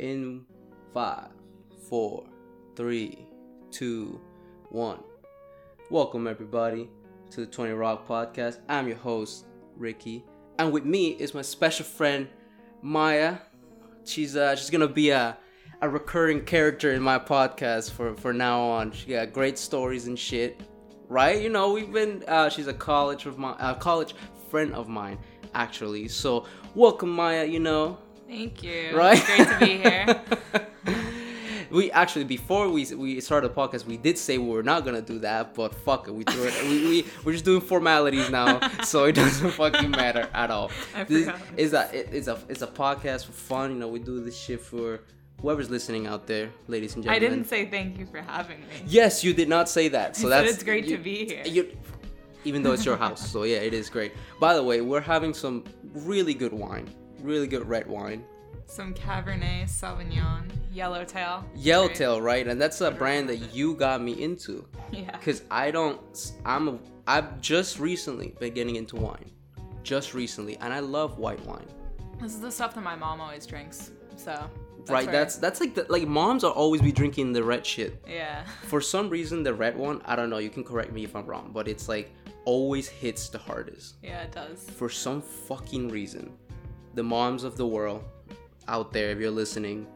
in five, four, three, two, one. Welcome everybody to the 20 Rock Podcast. I'm your host, Ricky. And with me is my special friend Maya. She's uh she's gonna be a a recurring character in my podcast for for now on. She got great stories and shit. Right? You know, we've been uh she's a college of my a college friend of mine actually. So, welcome Maya, you know. Thank you. Right? It's great to be here. we actually before we we started the podcast, we did say we were not gonna do that, but fuck it, we threw it. we, we we're just doing formalities now, so it doesn't fucking matter at all. I This forgot. is a it- it's a it's a podcast for fun. You know, we do this shit for whoever's listening out there, ladies and gentlemen. I didn't say thank you for having me. Yes, you did not say that. So that's it's great you- to be here. You, even though it's your house, so yeah, it is great. By the way, we're having some really good wine, really good red wine. Some Cabernet Sauvignon, Yellowtail. Yellowtail, right? And that's a brand that you got me into. Yeah. Cause I don't, I'm, a, I've just recently been getting into wine, just recently, and I love white wine. This is the stuff that my mom always drinks. So. that's right? That's that's like the, like moms are always be drinking the red shit. Yeah. For some reason, the red one, I don't know. You can correct me if I'm wrong, but it's like always hits the hardest. Yeah, it does. For some fucking reason, the moms of the world out there, if you're listening,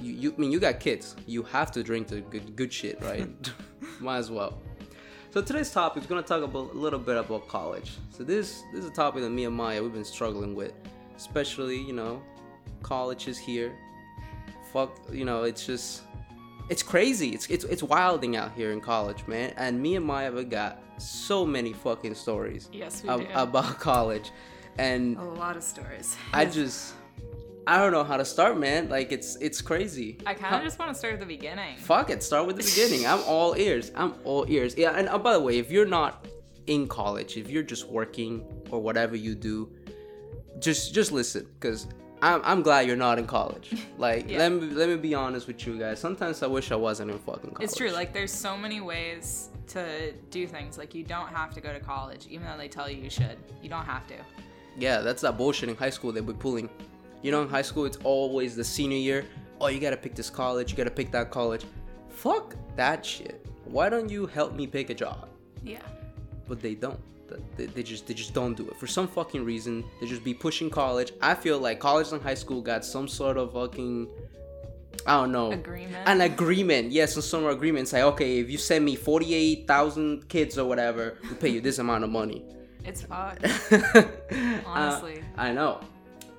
you, you I mean you got kids. You have to drink the good good shit, right? Might as well. So today's topic is gonna talk about a little bit about college. So this this is a topic that me and Maya we've been struggling with, especially you know, college is here. Fuck, you know, it's just it's crazy. It's it's it's wilding out here in college, man. And me and Maya have got so many fucking stories Yes, we ab- do. about college, and a lot of stories. I just I don't know how to start, man. Like it's it's crazy. I kind of just want to start at the beginning. Fuck it, start with the beginning. I'm all ears. I'm all ears. Yeah, and uh, by the way, if you're not in college, if you're just working or whatever you do, just just listen, cause I'm I'm glad you're not in college. Like Yeah. let me let me be honest with you guys. Sometimes I wish I wasn't in fucking college. It's true. Like, there's so many ways to do things. Like, you don't have to go to college, even though they tell you you should. You don't have to. Yeah, that's that bullshit in high school they be pulling. You know, in high school it's always the senior year. Oh, you gotta pick this college. You gotta pick that college. Fuck that shit. Why don't you help me pick a job? Yeah. but they don't. They, they just they just don't do it for some fucking reason. They just be pushing college. I feel like college and high school got some sort of fucking I don't know Agreement? An agreement, yes, some sort of agreement. Say, okay, if you send me forty eight thousand kids or whatever, we pay you this amount of money. It's fucked. Uh, Honestly. I know.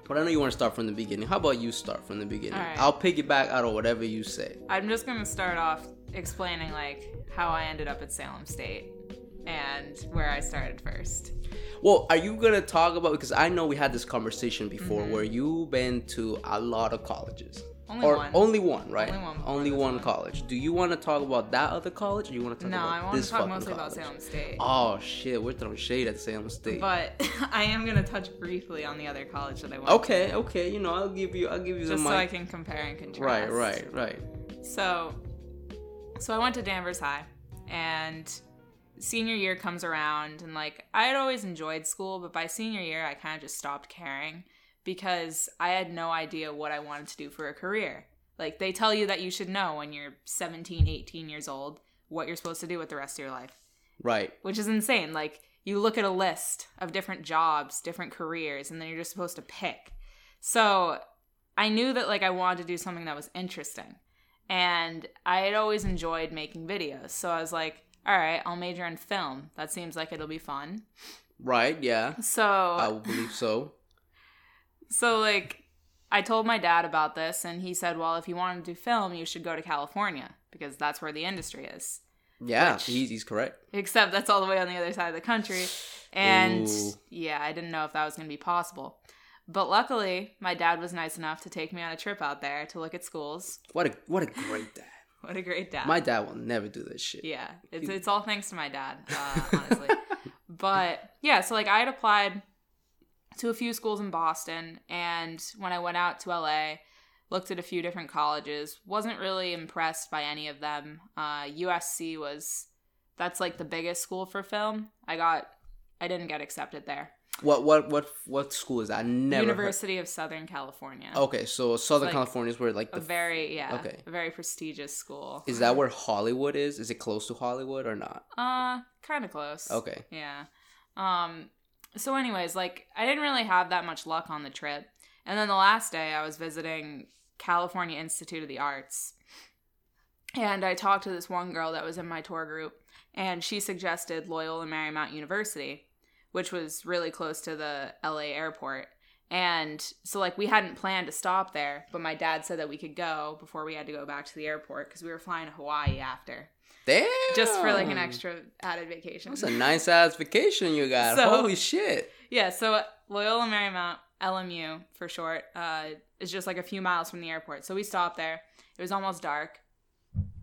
But I know you want to start from the beginning. How about you start from the beginning? I'll piggyback out of whatever you say. I'm just gonna start off explaining like how I ended up at Salem State and where I started first. Well, are you gonna talk about because I know we had this conversation before Mm-hmm. where you've been to a lot of colleges. Only or one. only one, right? Only one Only one one. college. Do you want to talk about that other college, or you want to talk about the college? No, about I want to talk mostly about college? Salem State. Oh shit, we're throwing shade at Salem State. But I am gonna touch briefly on the other college that I went okay, to. okay, you know I'll give you, I'll give you Just so I can compare and contrast. right, right, right. So, so I went to Danvers High, and senior year comes around, and like I had always enjoyed school, but by senior year I kind of just stopped caring because I had no idea what I wanted to do for a career. Like they tell you that you should know when you're 17, 18 years old what you're supposed to do with the rest of your life, Right. which is insane. Like you look at a list of different jobs, different careers, and then you're just supposed to pick. So I knew that like I wanted to do something that was interesting. And I had always enjoyed making videos. So I was like, all right, I'll major in film. That seems like it'll be fun. Right, yeah. So I believe so. So like I told my dad about this and he said, "Well, if you want to do film, you should go to California because that's where the industry is." Yeah, Which- he's, he's correct. Except that's all the way on the other side of the country. And Ooh. yeah, I didn't know if that was going to be possible. But luckily, my dad was nice enough to take me on a trip out there to look at schools. What a what a great dad. What a great dad. My dad will never do this shit. Yeah, it's, it's all thanks to my dad, uh, honestly. but yeah, so like I had applied to a few schools in Boston, and when I went out to LA, looked at a few different colleges, wasn't really impressed by any of them. Uh, USC was that's like the biggest school for film. I got I didn't get accepted there. What what what what school is that? I never. heard- University of Southern California. Okay, so Southern like California is where like a the very yeah, okay. a very prestigious school. is that where Hollywood is? Is it close to Hollywood or not? Uh, kind of close. Okay. Yeah. Um. So, anyways, like I didn't really have that much luck on the trip, and then the last day I was visiting California Institute of the Arts, and I talked to this one girl that was in my tour group, and she suggested Loyola Marymount University, which was really close to the LA airport. And so, like, we hadn't planned to stop there, but my dad said that we could go before we had to go back to the airport because we were flying to Hawaii after, Damn. just for like an extra added vacation. That's a nice ass vacation you got. So- Holy shit. Yeah, so Loyola Marymount, LMU for short, uh, is just like a few miles from the airport. So we stopped there. It was almost dark.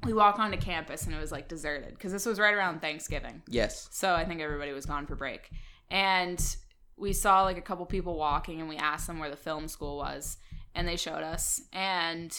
We walk onto campus and it was like deserted because this was right around Thanksgiving. Yes. So I think everybody was gone for break. And we saw like a couple people walking and we asked them where the film school was and they showed us. And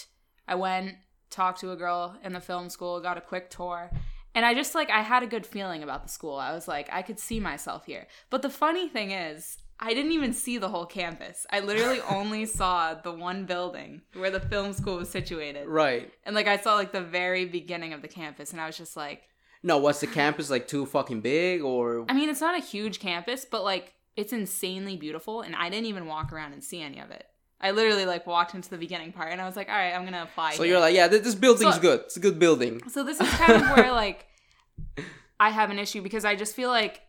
I went, talked to a girl in the film school, got a quick tour. And I just like I had a good feeling about the school. I was like I could see myself here. But the funny thing is, I didn't even see the whole campus. I literally only saw the one building where the film school was situated. Right. And like I saw like the very beginning of the campus and I was just like No, what's the campus like too fucking big or I mean, it's not a huge campus, but like it's insanely beautiful, and I didn't even walk around and see any of it. I literally like walked into the beginning part, and I was like, "All right, I'm gonna apply." So here." you're like, yeah, this, building's So- good. It's a good building. so this is kind of where like I have an issue because I just feel like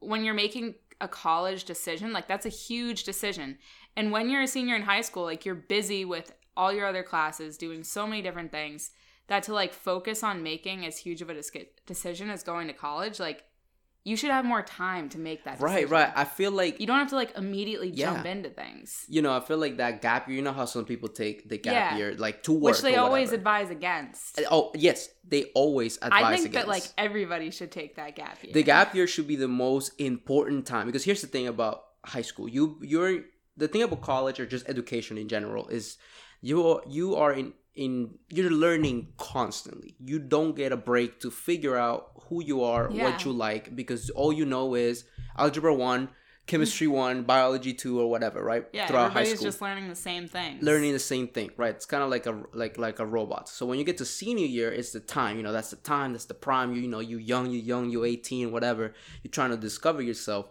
when you're making a college decision, like that's a huge decision, and when you're a senior in high school, like you're busy with all your other classes, doing so many different things that to like focus on making as huge of a dis- decision as going to college, like you should have more time to make that. Right, decision. right. I feel like You don't have to like immediately jump into things, you know, I feel like that gap year. You know how some people take the gap Yeah. year like to work, which they always advise against. Oh yes, they always advise I think against. that like everybody should take that gap year. the gap year should be the most important time because here's the thing about high school. You you're the thing about college or just education in general is you you are in in you're learning constantly. You don't get a break to figure out who you are, Yeah. what you like because all you know is algebra 1, chemistry 1, biology 2 or whatever, right? yeah, Throughout high everybody's school. just learning the same thing learning the same thing, right? It's kind of like a like like a robot. So when you get to senior year, it's the time. You know, that's the time. That's the prime. You, you know, you young, you young, you eighteen, whatever. You're trying to discover yourself,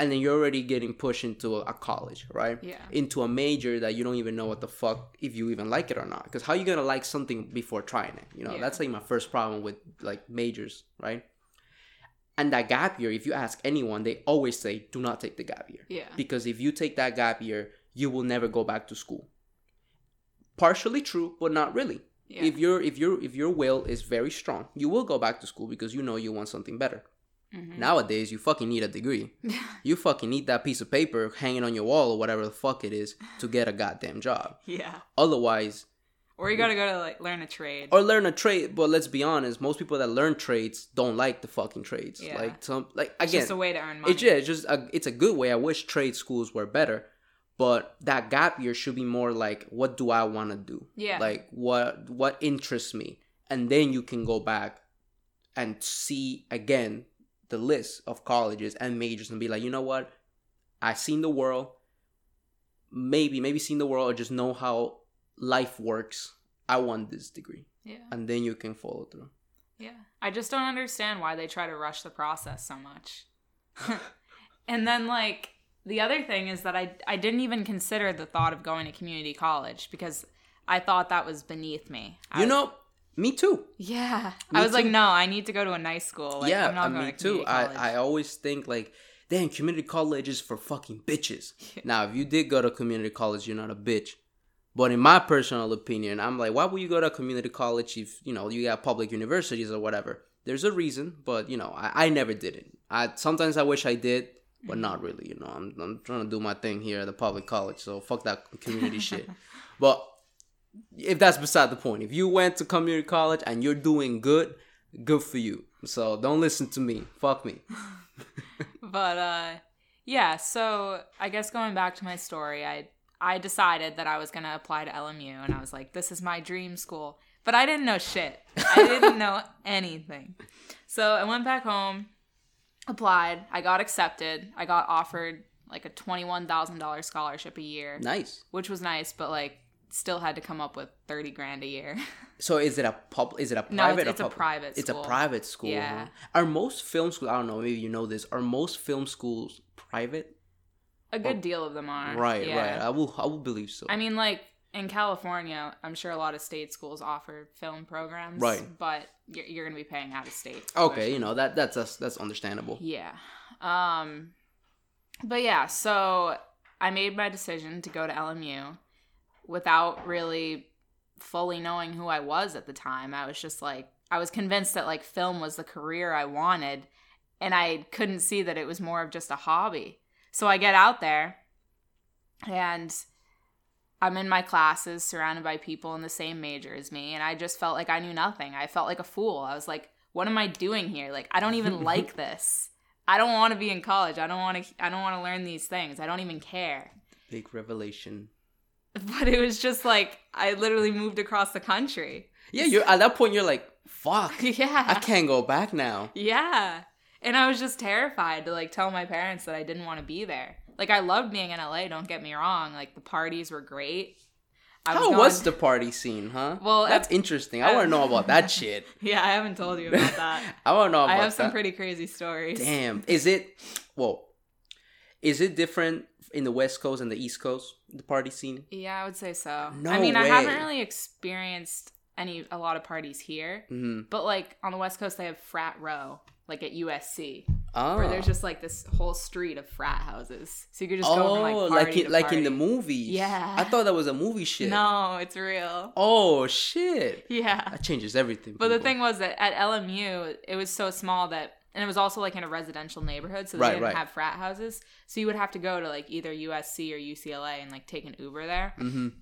and then you're already getting pushed into a, college, right? Yeah. Into a major that you don't even know what the fuck if you even like it or not. Because how are you gonna like something before trying it? You know, Yeah. that's like my first problem with like majors, right? And that gap year, if you ask anyone, they always say, "Do not take the gap year." Yeah. because if you take that gap year, you will never go back to school. Partially true, but not really. Yeah. If your if your if your will is very strong, you will go back to school because you know you want something better. Mhm. Nowadays, you fucking need a degree. you fucking need that piece of paper hanging on your wall or whatever the fuck it is to get a goddamn job. yeah. Otherwise, Or you gotta go to like learn a trade. or learn a trade. But let's be honest, most people that learn trades don't like the fucking trades. Yeah. Like some like it's just a way to earn money. It's yeah, it's just a, it's a good way. I wish trade schools were better, but that gap year should be more like, what do I want to do? Yeah. Like what what interests me, and then you can go back and see again the list of colleges and majors and be like, you know what, I've seen the world. Maybe maybe seen the world or just know how life works. I want this degree, yeah. and then you can follow through. Yeah. I just don't understand why they try to rush the process so much. and then like the other thing is that I I didn't even consider the thought of going to community college because I thought that was beneath me. I You know, me too. Yeah. Me I was like, no, I need to go to a nice school. Like, yeah, I'm not I going mean to too. college. I, I always think like, damn, community college is for fucking bitches. Now, if you did go to community college, you're not a bitch. But in my personal opinion, I'm like, why would you go to a community college if you know you got public universities or whatever? There's a reason, but you know, I, I never did it. I sometimes I wish I did, but not mm. really. You know, I'm I'm trying to do my thing here at the public college, so fuck that community shit. But if that's beside the point, if you went to community college and you're doing good, good for you. So don't listen to me. Fuck me. but uh yeah so i guess going back to my story i i decided that i was going to apply to lmu and i was like this is my dream school but i didn't know shit i didn't know anything so i went back home applied i got accepted i got offered like a $21,000 scholarship a year, Nice. which was nice, but like still had to come up with 30 grand a year. So is it a pub? Is it a private? No, it's, it's a private It's a private school. Yeah. huh? Are most film schools? I don't know. Maybe you know this. Are most film schools private? A good deal of them are. Right. yeah. Right. I will. I will believe so. I mean, like in California, I'm sure a lot of state schools offer film programs. Right. But you're, you're going to be paying out of state. okay. tuition. You know that that's that's, that's understandable. Yeah. Um but yeah, so I made my decision to go to LMU without really fully knowing who I was at the time. I was just like I was convinced that like film was the career I wanted and I couldn't see that it was more of just a hobby. So I get out there and I'm in my classes surrounded by people in the same major as me and I just felt like I knew nothing. I felt like a fool. I was like, what am I doing here? Like I don't even like this. I don't want to be in college. I don't want to I don't want to learn these things. I don't even care. Big revelation. But it was just like I literally moved across the country. Yeah. You're at that point. You're like, fuck. Yeah. I can't go back now. Yeah. And I was just terrified to like tell my parents that I didn't want to be there. Like I loved being in LA, don't get me wrong. Like the parties were great. I How going- was the party scene, huh? Well, that's at- interesting. I want to know about that shit. Yeah, I haven't told you about that. I want to know about I have some pretty crazy stories. Damn. Is it? Well, is it different in the West Coast and the East Coast? The party scene. Yeah, I would say so. No I mean, I haven't really experienced any a lot of parties here, hmm but like on the West Coast, they have frat row, like at USC, Oh. where there's just like this whole street of frat houses, so you could just go from like oh, party like in, to like in the party. movies. Yeah. I thought that was a movie shit. No, it's real. Oh shit. Yeah. That changes everything. But the thing was that at LMU, it was so small that, and it was also like in a residential neighborhood, so they Right, didn't right. have frat houses. So you would have to go to like either USC or UCLA and like take an Uber there Mhm.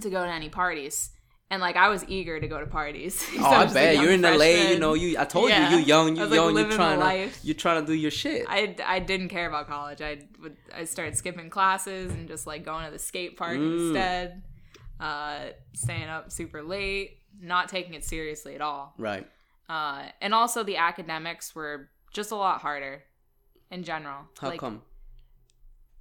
to go to any parties. And like I was eager to go to parties. So Oh, I bet you're in LA. You know, you. I told Yeah. you, you young, I you was, like, young. you're trying to, life. you're trying to do your shit. I, I didn't care about college. I would I started skipping classes and just like going to the skate park Mm. instead. Uh, staying up super late, not taking it seriously at all. right. Uh, and also the academics were just a lot harder in general. How like, come?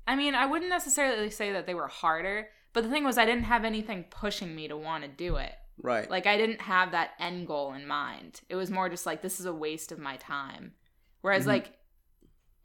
I mean, I wouldn't necessarily say that they were harder, but the thing was, I didn't have anything pushing me to want to do it. Right. Like, I didn't have that end goal in mind. It was more just like, this is a waste of my time. Whereas, Mhm. like,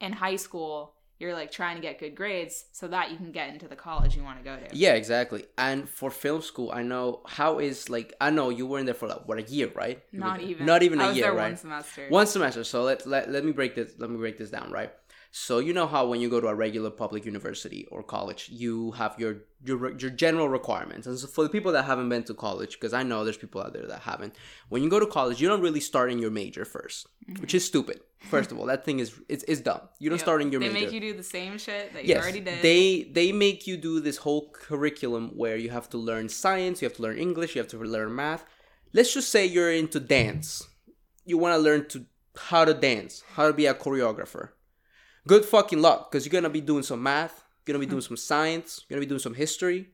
in high school, you're like trying to get good grades so that you can get into the college you want to go to. Yeah, exactly. And for film school, I know how is like I know you were in there for like what a year, right? Not even. Not even I a year, right? one semester. One semester. So let, let let me break this. Let me break this down, right? So you know how when you go to a regular public university or college, you have your your your general requirements. And so for the people that haven't been to college, because I know there's people out there that haven't, when you go to college, you don't really start in your major 1st which mm-hmm. is stupid. First of all, that thing is it's, it's dumb. You don't Yep. start in your they major. They make you do the same shit that you yes, already did. they they make you do this whole curriculum where you have to learn science, you have to learn English, you have to learn math. Let's just say you're into dance. You want to learn to how to dance, how to be a choreographer. Good fucking luck, because you're gonna be doing some math, you're gonna be doing some science, you're gonna be doing some history,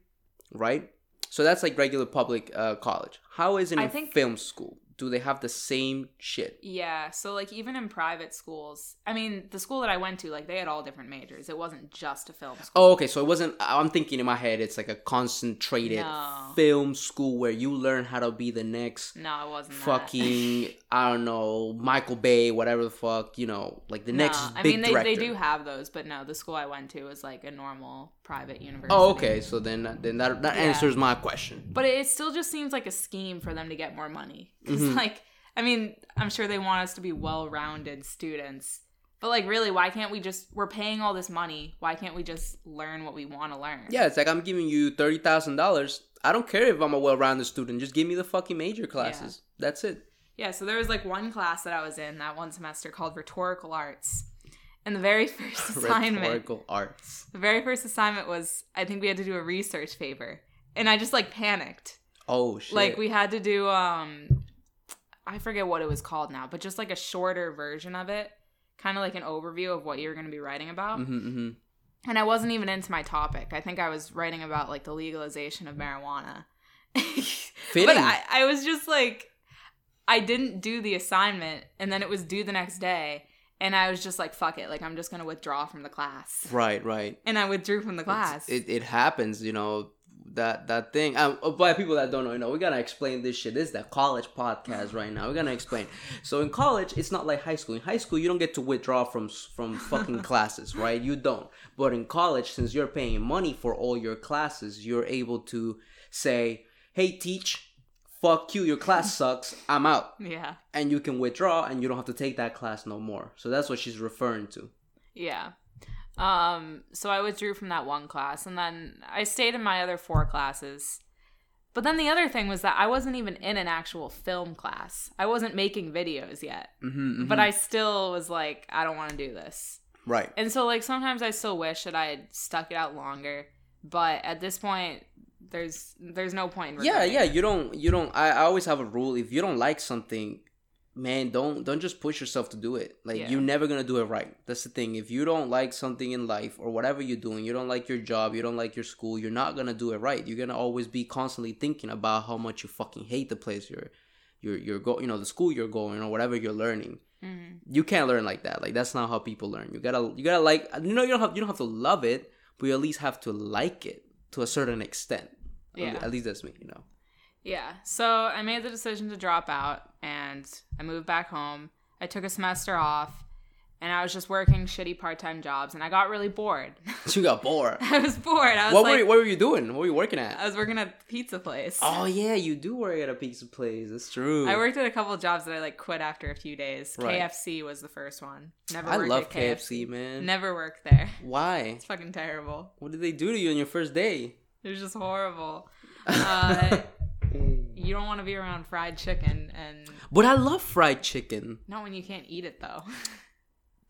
right? So that's like regular public uh, college. How is it I in think- film school? Do they have the same shit? Yeah, so like even in private schools, I mean, the school that I went to, like they had all different majors. It wasn't just a film school. Oh, okay. So it wasn't. I'm thinking in my head, it's like a concentrated No. film school where you learn how to be the next No, it wasn't. fucking I don't know Michael Bay, whatever the fuck you know, like the No, next I big mean, they, director. they do have those, but no, the school I went to was like a normal private university. Oh, okay. So then, then that that Yeah. answers my question. But it still just seems like a scheme for them to get more money. Because, Mhm. like, I mean, I'm sure they want us to be well rounded students. But, like, really, why can't we just, we're paying all this money. Why can't we just learn what we want to learn? Yeah, it's like I'm giving you thirty thousand dollars. I don't care if I'm a well-rounded student. Just give me the fucking major classes. That's it. Yeah, so there was like one class that I was in that one semester called rhetorical arts. And the very first assignment, Rhetorical arts. the very first assignment was I think we had to do a research paper. And I just like panicked. Oh shit. Like we had to do um I forget what it was called now, but just like a shorter version of it, kind of like an overview of what you're going to be writing about. hmm hmm And I wasn't even into my topic. I think I was writing about like the legalization of marijuana. But I, I was just like, I didn't do the assignment, and then it was due the next day, and I was just like, fuck it, like I'm just gonna withdraw from the class, Right, right. and I withdrew from the class. It it happens, you know. That that thing. Um, oh, by people that don't know, you know, we gotta explain this shit. This is the college podcast right now. We're gonna explain. So in college, it's not like high school. In high school, you don't get to withdraw from from fucking classes, right? You don't. But in college, since you're paying money for all your classes, you're able to say, "Hey, teach, fuck you. Your class sucks. I'm out." yeah, And you can withdraw, and you don't have to take that class no more. So that's what she's referring to. yeah. Um, so I withdrew from that one class, and then I stayed in my other four classes. But then the other thing was that I wasn't even in an actual film class. I wasn't making videos yet. Mm-hmm, But I still was like, I don't want to do this. right. And so like sometimes I still wish that I had stuck it out longer. But at this point, there's there's no point in yeah yeah it. you don't you don't I, I always have a rule if you don't like something man don't don't just push yourself to do it. Like Yeah. you're never gonna do it right. That's the thing. If you don't like something in life or whatever you're doing you don't like your job you don't like your school you're not gonna do it right. You're gonna always be constantly thinking about how much you fucking hate the place you're you're you're go you know the school you're going or whatever you're learning. Mhm. you can't learn like that. Like that's not how people learn. You gotta you gotta like you know you don't have you don't have to love it but you at least have to like it to a certain extent. Yeah. at least that's me you know Yeah. So I made the decision to drop out and I moved back home. I took a semester off and I was just working shitty part time jobs and I got really bored. you got bored I was bored. I was what like, were you, what were you doing? What were you working at? I was working at a pizza place. oh yeah, you do work at a pizza place. That's true. I worked at a couple of jobs that I like quit after a few days. Right. KFC was the first one. Never I love at KFC, man. Never worked there. Why? It's fucking terrible. What did they do to you on your first day? It was just horrible. Uh, you don't want to be around fried chicken and but I love fried chicken. not when you can't eat it though.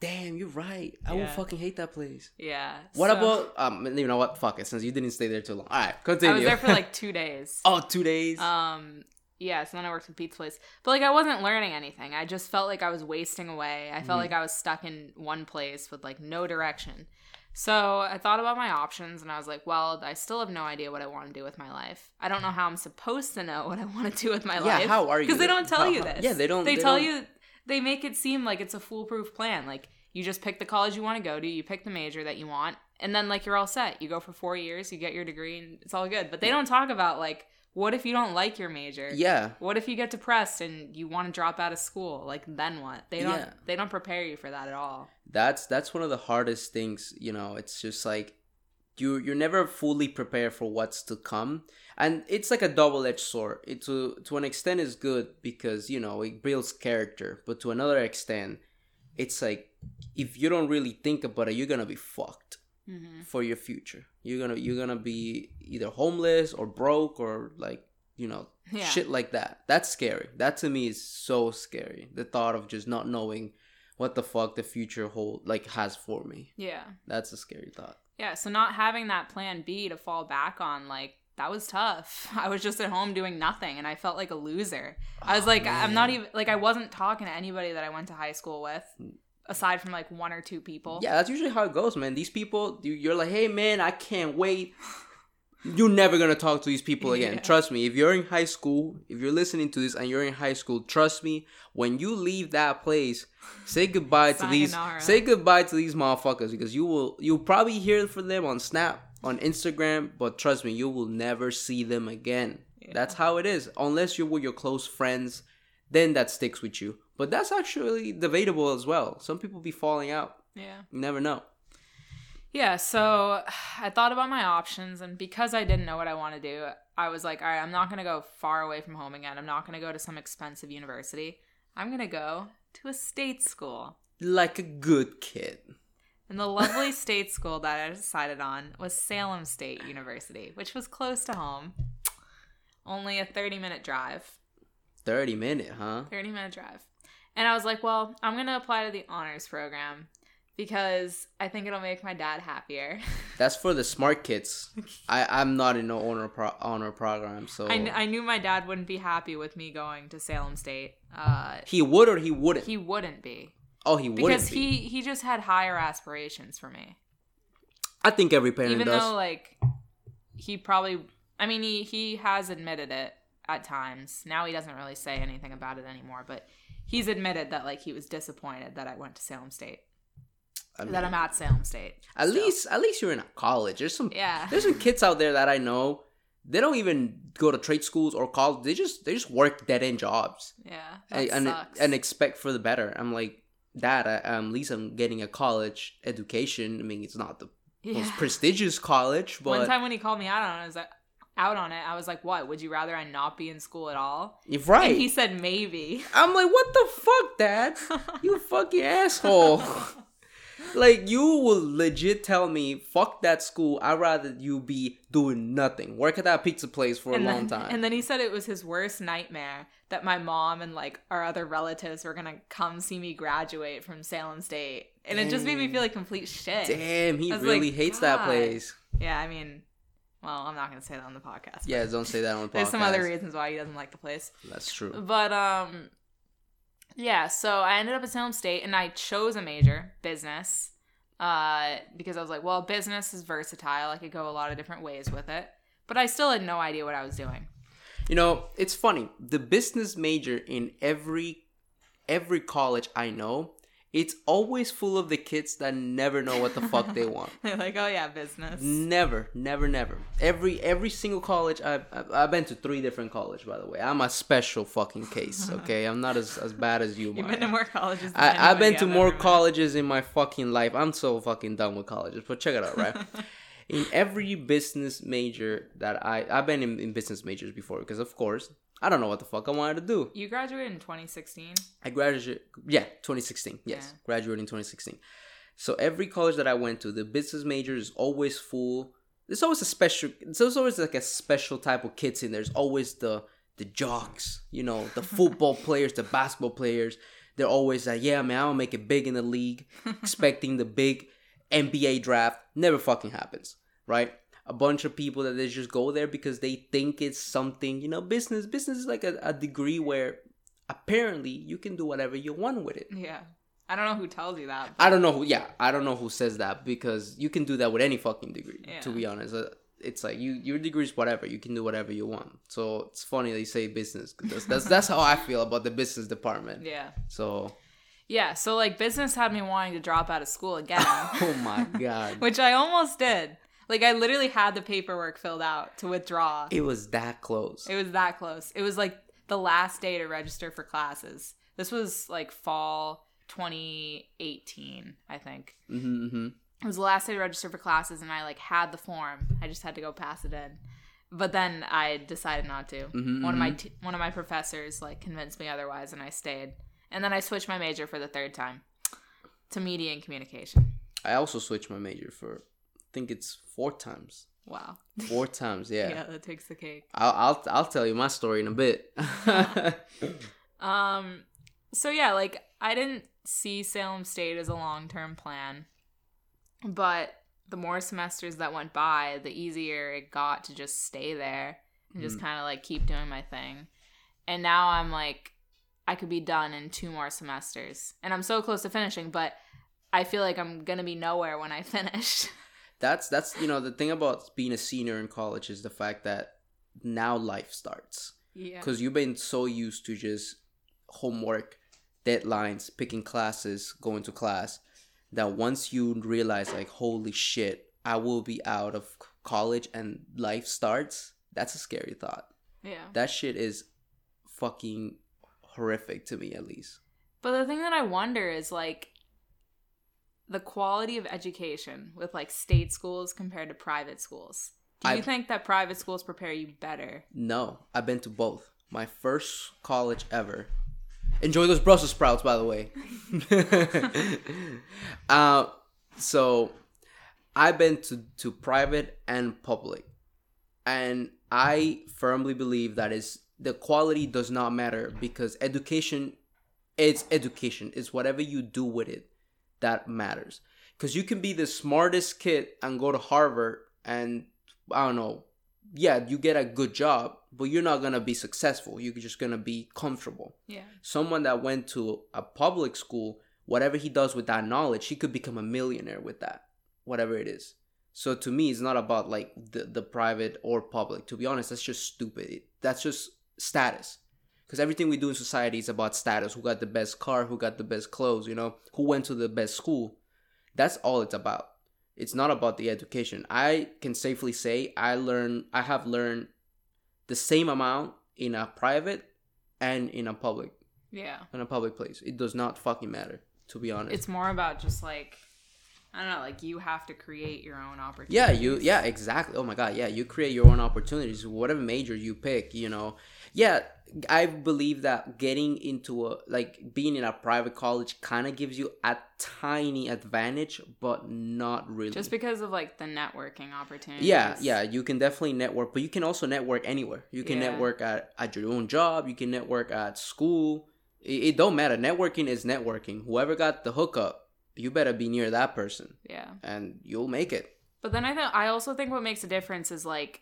Damn, you're right. I would fucking hate that place. yeah. What so- about um? You know what? Fuck it. Since you didn't stay there too long. All right, continue. I was there for like two days. oh, two days. Um, yeah, so then I worked at Pizza Place. But like I wasn't learning anything. I just felt like I was wasting away. I felt Mhm. like I was stuck in one place with like no direction. So I thought about my options and I was like, well, I still have no idea what I want to do with my life. I don't know how I'm supposed to know what I want to do with my yeah, life. how are you? Because they don't tell How- you this. Yeah, they don't. They, tell don't- you they make it seem like it's a foolproof plan. Like you just pick the college you want to go to, you pick the major that you want, and then like you're all set. You go for four years, you get your degree, and it's all good. But they don't talk about like what if you don't like your major? Yeah, What if you get depressed and you want to drop out of school? Like then what? They don't Yeah. they don't prepare you for that at all. that's that's one of the hardest things. You know, it's just like you you're never fully prepared for what's to come, and it's like a double edged sword. It to to an extent is good because you know it builds character, but to another extent, it's like if you don't really think about it, you're gonna be fucked. Mm-hmm. for your future. You're gonna you're gonna be either homeless or broke or like you know Yeah. shit like that. That's scary. That to me is so scary. The thought of just not knowing what the fuck the future hold like has for me. Yeah. That's a scary thought. Yeah. So not having that plan B to fall back on, like that was tough. I was just at home doing nothing and I felt like a loser. I was Oh, like, I'm not even like I wasn't talking to anybody that I went to high school with, Hmm. Aside from like one or two people. Yeah, that's usually how it goes, man. These people, you- you're like, hey, man, I can't wait. You're never gonna talk to these people again. Yeah. Trust me. If you're in high school, if you're listening to this and you're in high school, trust me. When you leave that place, say goodbye to these. Say goodbye to these motherfuckers because you will. You'll probably hear from them on Snap, on Instagram, but trust me, you will never see them again. Yeah. That's how it is. Unless you're with your close friends, then that sticks with you. But that's actually debatable as well. Some people be falling out. Yeah. You never know. Yeah, so I thought about my options, and because I didn't know what I want to do, I was like, all right, I'm not going to go far away from home again. I'm not going to go to some expensive university. I'm going to go to a state school. Like a good kid. And the lovely state school that I decided on was Salem State University, which was close to home. Only a 30 minute drive. 30 minute, huh? 30 minute drive. And I was like, well, I'm going to apply to the honors program because I think it'll make my dad happier. That's for the smart kids. I, I'm not in no honor pro- honor program, so I, kn- I knew my dad wouldn't be happy with me going to Salem State. Uh, he would or he wouldn't. he wouldn't be oh, he wouldn't. because be. he he just had higher aspirations for me. I think every parent Even does. though like he probably, I mean he he has admitted it at times. Now he doesn't really say anything about it anymore, but he's admitted that like he was disappointed that I went to Salem State. I that I'm at Salem State. At still. least, at least you're in a college. There's some, Yeah. there's some kids out there that I know. They don't even go to trade schools or college. They just, they just work dead end jobs Yeah. and That and, and expect for the better. I'm like, Dad, I, um, at least I'm getting a college education. I mean, it's not the yeah. most prestigious college, but One time when he called me out on it, I was like, out on it, I was like, "What? Would you rather I not be in school at all?" you're right. And he said, "Maybe." I'm like, what the fuck, Dad? You fucking asshole. like you will legit tell me, fuck that school. I'd rather you be doing nothing. Work at that pizza place for and a long time. And then he said it was his worst nightmare that my mom and like our other relatives were gonna come see me graduate from Salem State, and it just made me feel like complete shit. Damn, he really like, hates that place. Yeah, I mean, well, I'm not gonna say that on the podcast. Yeah, don't say that on the podcast. there's some other reasons why he doesn't like the place. That's true. But um yeah, so I ended up at Salem State and I chose a major, business. Uh because I was like, well, business is versatile. I could go a lot of different ways with it. But I still had no idea what I was doing. You know, it's funny. The business major in every every college I know, it's always full of the kids that never know what the fuck they want. They're like, oh yeah, business. Never, never, never. Every every single college I've I've- been to three different colleges. By the way, I'm a special fucking case. Okay, I'm not as as bad as you. You've been to more colleges. Than I, I've been to I've more colleges in my fucking life. I'm so fucking done with colleges. But check it out, right? in every business major that I I've been in, in business majors before because of course I don't know what the fuck I wanted to do. You graduated in 2016. I graduated, yeah, 2016. Yes, Yeah. graduated in 2016. So every college that I went to, the business major is always full. There's always a special. There's always like a special type of kids in there. There's always the the jocks, you know, the football players, the basketball players. They're always like, yeah, man, I'll make it big in the league, expecting the big NBA draft. Never fucking happens, right? A bunch of people that they just go there because they think it's something, you know, business. Business is like a, a degree where apparently you can do whatever you want with it. Yeah. I don't know who tells you that. I don't know who, yeah, I don't know who says that because you can do that with any fucking degree, to be honest. Uh, It's like you, your degree is whatever. You can do whatever you want. So it's funny they say business. 'cause That's, that's that's how I feel about the business department. Yeah. So, Yeah. So like business had me wanting to drop out of school again. oh my god, which I almost did. Like I literally had the paperwork filled out to withdraw. it was that close. It was that close. It was like the last day to register for classes. This was like fall 2018, I think. hmm hmm It was the last day to register for classes, and I like had the form. I just had to go pass it in. But then I decided not to. Mhm, One of my t- one of my professors like convinced me otherwise, and I stayed. And then I switched my major for the third time to media and communication. I also switched my major for, think it's four times. Wow. Four times, Yeah, yeah. that takes the cake. I'll, I'll I'll tell you my story in a bit. Um so yeah, like I didn't see Salem State as a long-term plan. But the more semesters that went by, the easier it got to just stay there and just kind of like keep doing my thing. And now I'm like I could be done in two more semesters. And I'm so close to finishing, but I feel like I'm going to be nowhere when I finish. That's that's you know the thing about being a senior in college is the fact that now life starts yeah. because you've been so used to just homework deadlines picking classes going to class that once you realize like holy shit i will be out of college and life starts that's a scary thought Yeah. that shit is fucking horrific to me at least But the thing that I wonder is like the quality of education with like state schools compared to private schools. Do you I've- think that private schools prepare you better? No, I've been to both. My first college ever. Enjoy those Brussels sprouts, by the way. uh, so I've been to, to private and public. And I firmly believe that is the quality does not matter because education it's education. It's whatever you do with it that matters. Because you can be the smartest kid and go to Harvard and I don't know, yeah, you get a good job, but you're not gonna be successful. You're just gonna be comfortable. Yeah. Someone that went to a public school, whatever he does with that knowledge, he could become a millionaire with that, whatever it is. So to me, it's not about like the, the private or public. To be honest, that's just stupid. That's just status because everything we do in society is about status who got the best car who got the best clothes you know who went to the best school that's all it's about it's not about the education i can safely say i learn i have learned the same amount in a private and in a public Yeah. in a public place it does not fucking matter to be honest It's more about just like I don't know, like you have to create your own opportunities. Yeah, you yeah, exactly. Oh my god, yeah, you create your own opportunities, whatever major you pick, you know. Yeah, I believe that getting into a like being in a private college kind of gives you a tiny advantage, but not really. Just because of like the networking opportunities. yeah, yeah, you can definitely network, but you can also network anywhere. You can Yeah. network at, at your own job, you can network at school. It, it don't matter. Networking is networking. Whoever got the hookup, you better be near that person Yeah. and you'll make it. But then I think I also think what makes a difference is like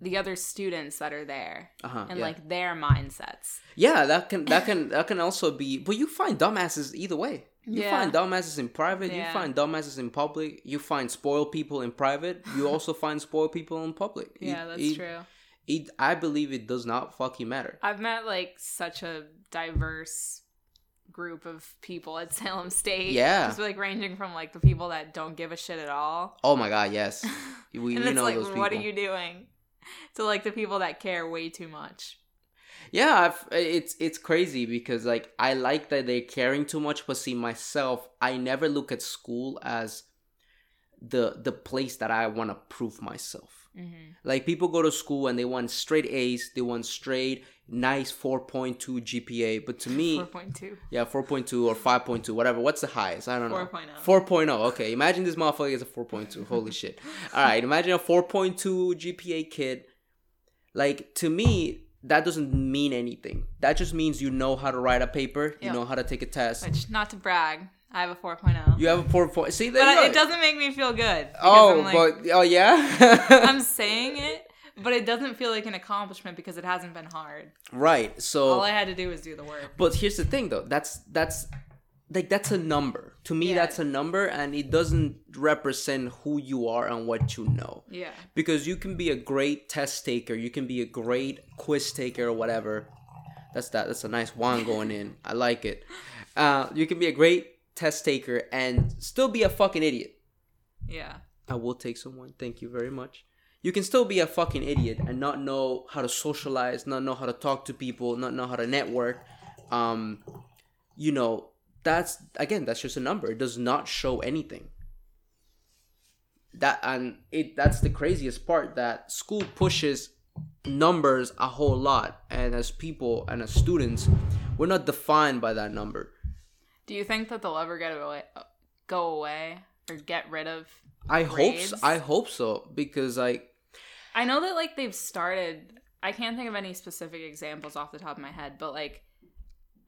the other students that are there Uh-huh. and yeah. like their mindsets. Yeah, that can that can that can also be. But you find dumbasses either way. You Yeah. find dumbasses in private. You find dumbasses in public. You find spoiled people in private. You also find spoiled people in public. Yeah, It- that's it- true. It, I believe it does not fucking matter. I've met like such a diverse group of people at Salem State. Yeah. Just like ranging from like the people that don't give a shit at all. Oh my god, yes. We, and it's know like, those people. what are you doing? To like the people that care way too much. Yeah, I've, it's it's crazy because like I like that they're caring too much, but see myself, I never look at school as the the place that I want to prove myself. Mm-hmm. Like people go to school and they want straight A's, they want straight nice 4.2 GPA, but to me, 4.2. yeah, 4.2 or 5.2, whatever. What's the highest? I don't know. 4.0. 4.0. Okay, imagine this motherfucker is a 4.2. Holy shit. All right, imagine a 4.2 GPA kid. Like to me, that doesn't mean anything. That just means you know how to write a paper, you know how to take a test. Which, not to brag, I have a 4.0. You have a 4. point. See, there but it doesn't make me feel good. Oh, like, but oh yeah. I'm saying it, but it doesn't feel like an accomplishment because it hasn't been hard. right. So All I had to do was do the work. But here's the thing, though. That's that's like that's a number. To me, Yeah. that's a number, and it doesn't represent who you are and what you know. Yeah. Because you can be a great test taker, you can be a great quiz taker or whatever. That's that. That's a nice wand going in. I like it. Uh, you can be a great test taker and still be a fucking idiot. Yeah. I will take someone. Thank you very much. You can still be a fucking idiot and not know how to socialize, not know how to talk to people, not know how to network. Um, you know, that's again, that's just a number. It does not show anything. That and it that's the craziest part that school pushes numbers a whole lot and as people and as students, we're not defined by that number. Do you think that they'll ever get away, go away or get rid of? I hope so, I hope so because like I know that like they've started. I can't think of any specific examples off the top of my head, but like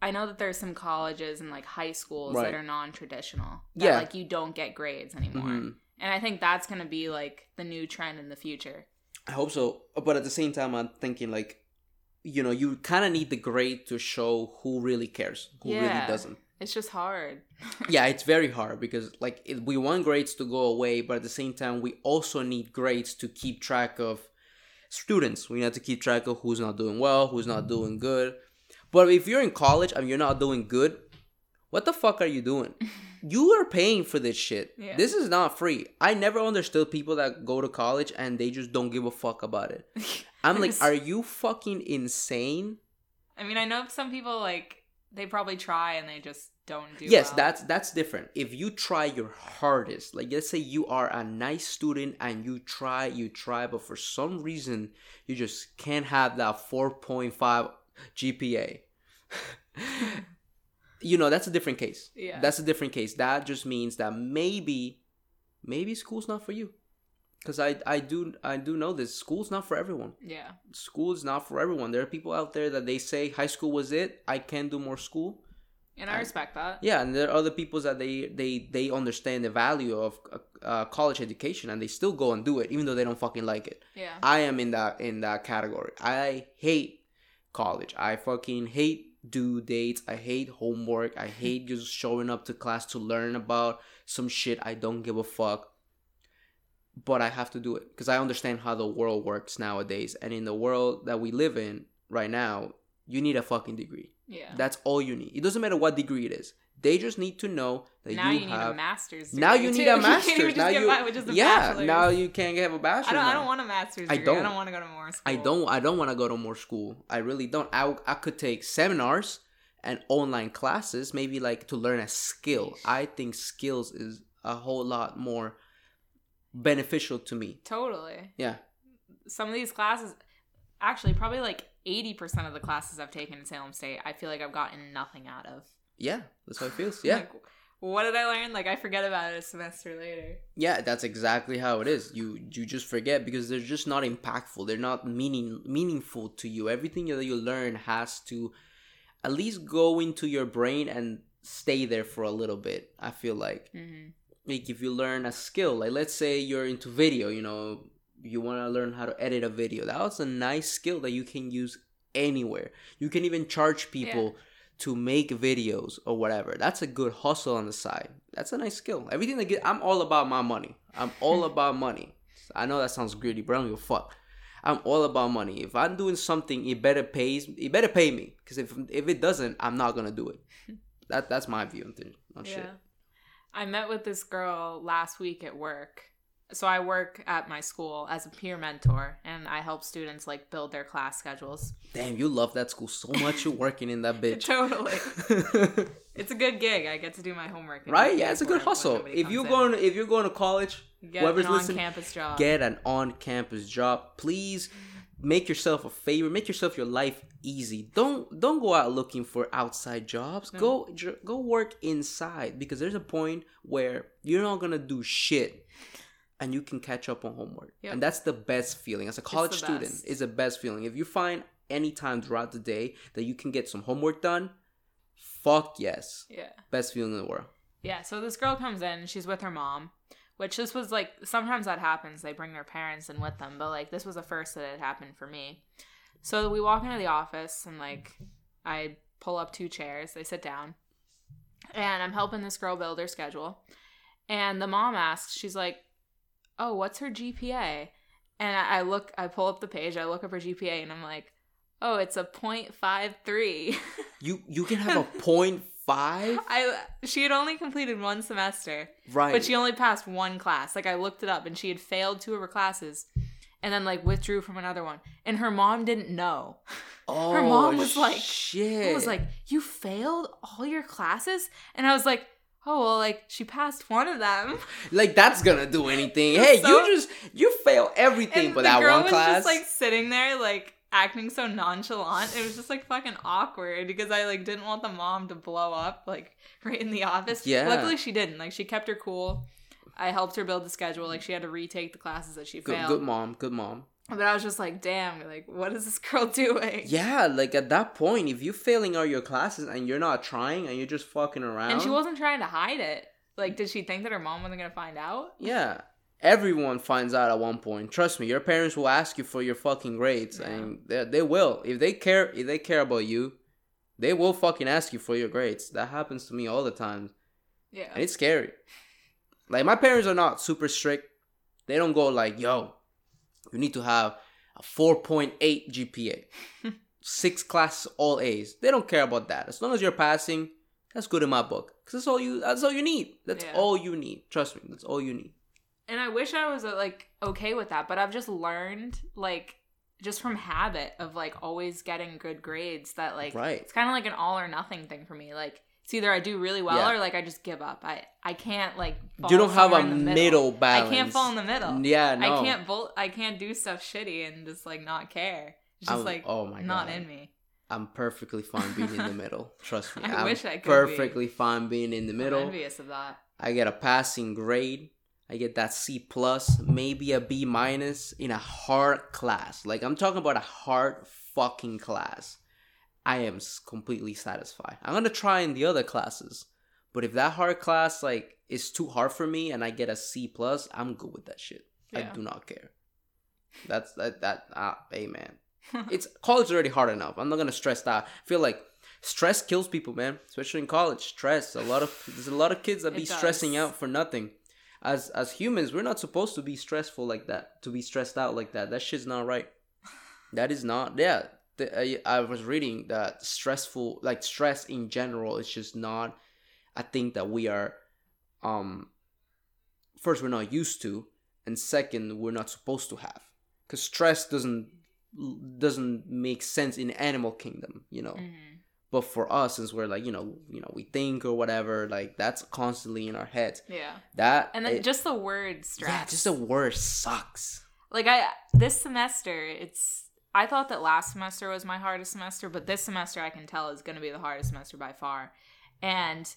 I know that there's some colleges and like high schools Right. that are non-traditional. That, Yeah. like you don't get grades anymore. Mhm. And I think that's gonna be like the new trend in the future. I hope so. But at the same time, I'm thinking like, you know, you kind of need the grade to show who really cares, who really doesn't. It's just hard. Yeah, it's very hard because like it, we want grades to go away, but at the same time, we also need grades to keep track of students. We have to keep track of who's not doing well, who's not doing good. But if you're in college and you're not doing good, what the fuck are you doing? you are paying for this shit. Yeah. This is not free. I never understood people that go to college and they just don't give a fuck about it. I'm like, are you fucking insane? I mean, I know some people like they probably try and they just don't do. yes well. that's that's different if you try your hardest like let's say you are a nice student and you try you try but for some reason you just can't have that 4.5 gpa you know that's a different case Yeah. that's a different case that just means that maybe maybe school's not for you because i i do i do know this. School's not for everyone. Yeah. school is not for everyone. There are people out there that they say high school was it i can do more school. And I respect that. yeah and there are other people that they they they understand the value of uh, uh, college education and they still go and do it even though they don't fucking like it. Yeah. i am in that in that category. I hate college. I fucking hate due dates. I hate homework. I hate just showing up to class to learn about some shit i don't give a fuck but i have to do it because i understand how the world works nowadays and in the world that we live in right now, you need a fucking degree. Yeah. That's all you need. It doesn't matter what degree it is. They just need to know that now you, you, need have. a master's. now you need too. a You can't even master's. just Now get you, by with just a yeah. bachelor's. Now you can't have a I bachelor's. don't. I don't want a master's I degree. I don't. don't want to go to more school. I don't. I don't want to go to more school. I really don't. I I could take seminars and online classes, maybe like to learn a skill. I think skills is a whole lot more beneficial to me. Totally. Yeah. Some of these classes, actually, probably like eighty percent of the classes I've taken in Salem State, I feel like I've gotten nothing out of. Yeah, that's how it feels. Yeah. Like, what did I learn? Like I forget about it a semester later. Yeah, that's exactly how it is. You you just forget because they're just not impactful. They're not meaning meaningful to you. Everything that you learn has to at least go into your brain and stay there for a little bit. I feel like Mm-hmm. Like if you learn a skill, like let's say you're into video, you know, you want to learn how to edit a video. That was a nice skill that you can use anywhere. You can even charge people to make videos or whatever. That's a good hustle on the side. That's a nice skill. Everything that get, I'm all about my money. I'm all about money. I know that sounds greedy, but I don't give a fuck. I'm all about money. If I'm doing something, it better pays. It better pay me. Because if if it doesn't, I'm not gonna do it. That that's my view on things. On shit. I met with this girl last week at work. So I work at my school as a peer mentor and I help students like build their class schedules. Damn, you love that school so much. You're working in that bitch. Totally. It's a good gig. I get to do my homework. right? Yeah, it's a good hustle. If you're in. going, if you're going to college, get whoever's an listening, on-campus job. get an on-campus job. Please make yourself a favor. Make yourself your life easy. Don't don't go out looking for outside jobs. Go j- go work inside because there's a point where you're not gonna do shit. And you can catch up on homework, Yep. and that's the best feeling as a college the student. best. Is the best feeling. If you find any time throughout the day that you can get some homework done, fuck yes, yeah. best feeling in the world. Yeah, so this girl comes in, she's with her mom, which this was like sometimes that happens. They bring their parents in with them, but like this was the first that had happened for me. So we walk into the office and like I pull up two chairs, they sit down, and I'm helping this girl build her schedule. And the mom asks, she's like, "Oh, what's her GPA?" And I look, I pull up the page, I look up her GPA, and I'm like, "Oh, it's a .53." You you can have a point five, I she had only completed one semester, right? but she only passed one class. Like I looked it up, and she had failed two of her classes, and then like withdrew from another one. And her mom didn't know. oh, her mom was like- shit. It was like, "You failed all your classes," and I was like, "Oh well, like she passed one of them." like that's gonna do anything. hey, so- you just you fail everything but that one class. just like sitting there, like acting so nonchalant. It was just like fucking awkward because I like didn't want the mom to blow up like right in the office. Yeah. Luckily, she didn't. Like she kept her cool. I helped her build the schedule. Like she had to retake the classes that she good, failed. good mom, good mom. But I was just like, damn, like what is this girl doing? Yeah, like at that point, if you're failing all your classes and you're not trying and you're just fucking around, And she wasn't trying to hide it. Like, did she think that her mom wasn't gonna find out? Yeah. Everyone finds out at one point. Trust me, your parents will ask you for your fucking grades, Yeah. and they, they will. If they care, if they care about you, they will fucking ask you for your grades. That happens to me all the time, Yeah. and it's scary. Like my parents are not super strict. They don't go like, "Yo, you need to have a 4.8 GPA, six classes, all A's." They don't care about that. As long as you're passing, that's good in my book. Cause that's all you. That's all you need. That's Yeah. all you need. Trust me, that's all you need. And I wish I was uh, like okay with that, but I've just learned like just from habit of like always getting good grades that like Right. it's kind of like an all or nothing thing for me. Like it's either I do really well Yeah. or like I just give up. I I can't like you don't have a the middle, balance. I can't fall in the middle. Yeah, no. I can't vol- I can't do stuff shitty and just like not care. It's just I'm- like oh my not God. in me. I'm perfectly fine being in the middle. Trust me. I am wish I could be. perfectly fine being in the I'm middle. envious of that. I get a passing grade. I get that C plus, maybe a B minus in a hard class. Like I'm talking about a hard fucking class. I am completely satisfied. I'm gonna try in the other classes, but if that hard class like is too hard for me and I get a C plus, I'm good with that shit. I do not care. That's that that ah, amen. it's college already hard enough. I'm not gonna stress that. I feel like stress kills people, man. Especially in college, stress. A lot of there's a lot of kids that It be stressing out for nothing. As as humans, we're not supposed to be stressful like that. To be stressed out like that. That shit's not right. That is not. Yeah, the, I, I was reading that stressful like stress in general is just not a thing that we are um first we're not used to and second we're not supposed to have because stress doesn't doesn't make sense in animal kingdom you know Mhm. But for us since we're like you know you know we think or whatever like that's constantly in our heads Yeah. that And then it- just the word stress. yeah just the word sucks like I this semester it's I thought that last semester was my hardest semester, but this semester I can tell is going to be the hardest semester by far. And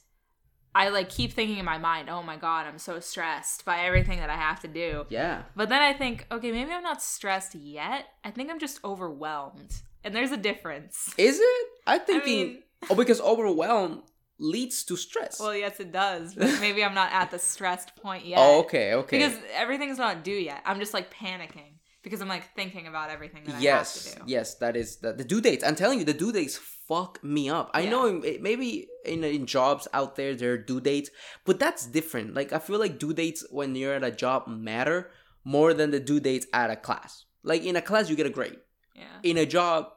I like keep thinking in my mind, "Oh my god, I'm so stressed by everything that I have to do." yeah But then I think, "Okay, maybe I'm not stressed yet. I think I'm just overwhelmed." And there's a difference. is it i I thinking mean, oh because overwhelm leads to stress well, yes it does, but maybe I'm not at the stressed point yet. oh okay okay Because everything's not due yet. I'm just like panicking because I'm like thinking about everything that I yes have to do. yes that is the, the due dates i'm telling you the due dates fuck me up i Yeah. know maybe in, in jobs out there there are due dates but that's different like i feel like due dates when you're at a job matter more than the due dates at a class like in a class you get a grade Yeah. in a job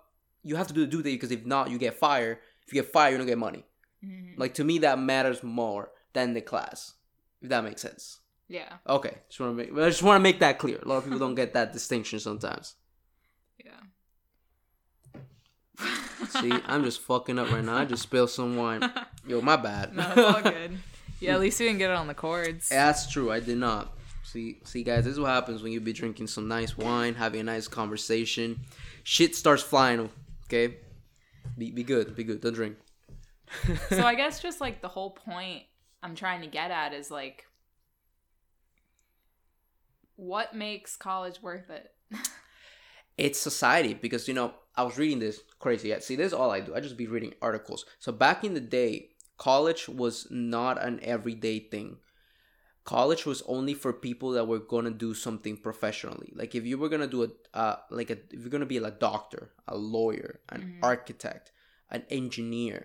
you have to do the due date because if not you get fired if you get fired you don't get money Mhm. like to me that matters more than the class if that makes sense Yeah. okay just want to make i just want to make that clear a lot of people don't get that distinction sometimes Yeah. See, I'm just fucking up right now. I just spilled some wine. Yo, my bad. no, it's all good. Yeah, at least you didn't get it on the cords. That's true. I did not. See, see, guys, this is what happens when you be drinking some nice wine, having a nice conversation. Shit starts flying. Okay, be be good. Be good. Don't drink. So I guess just like the whole point I'm trying to get at is like what makes college worth it? it's society because you know I was reading this crazy. Yeah, see, this is all I do. I just be reading articles. So back in the day, college was not an everyday thing. College was only for people that were gonna do something professionally. Like if you were gonna do a uh, like a if you're gonna be a doctor, a lawyer, an Mhm. architect, an engineer,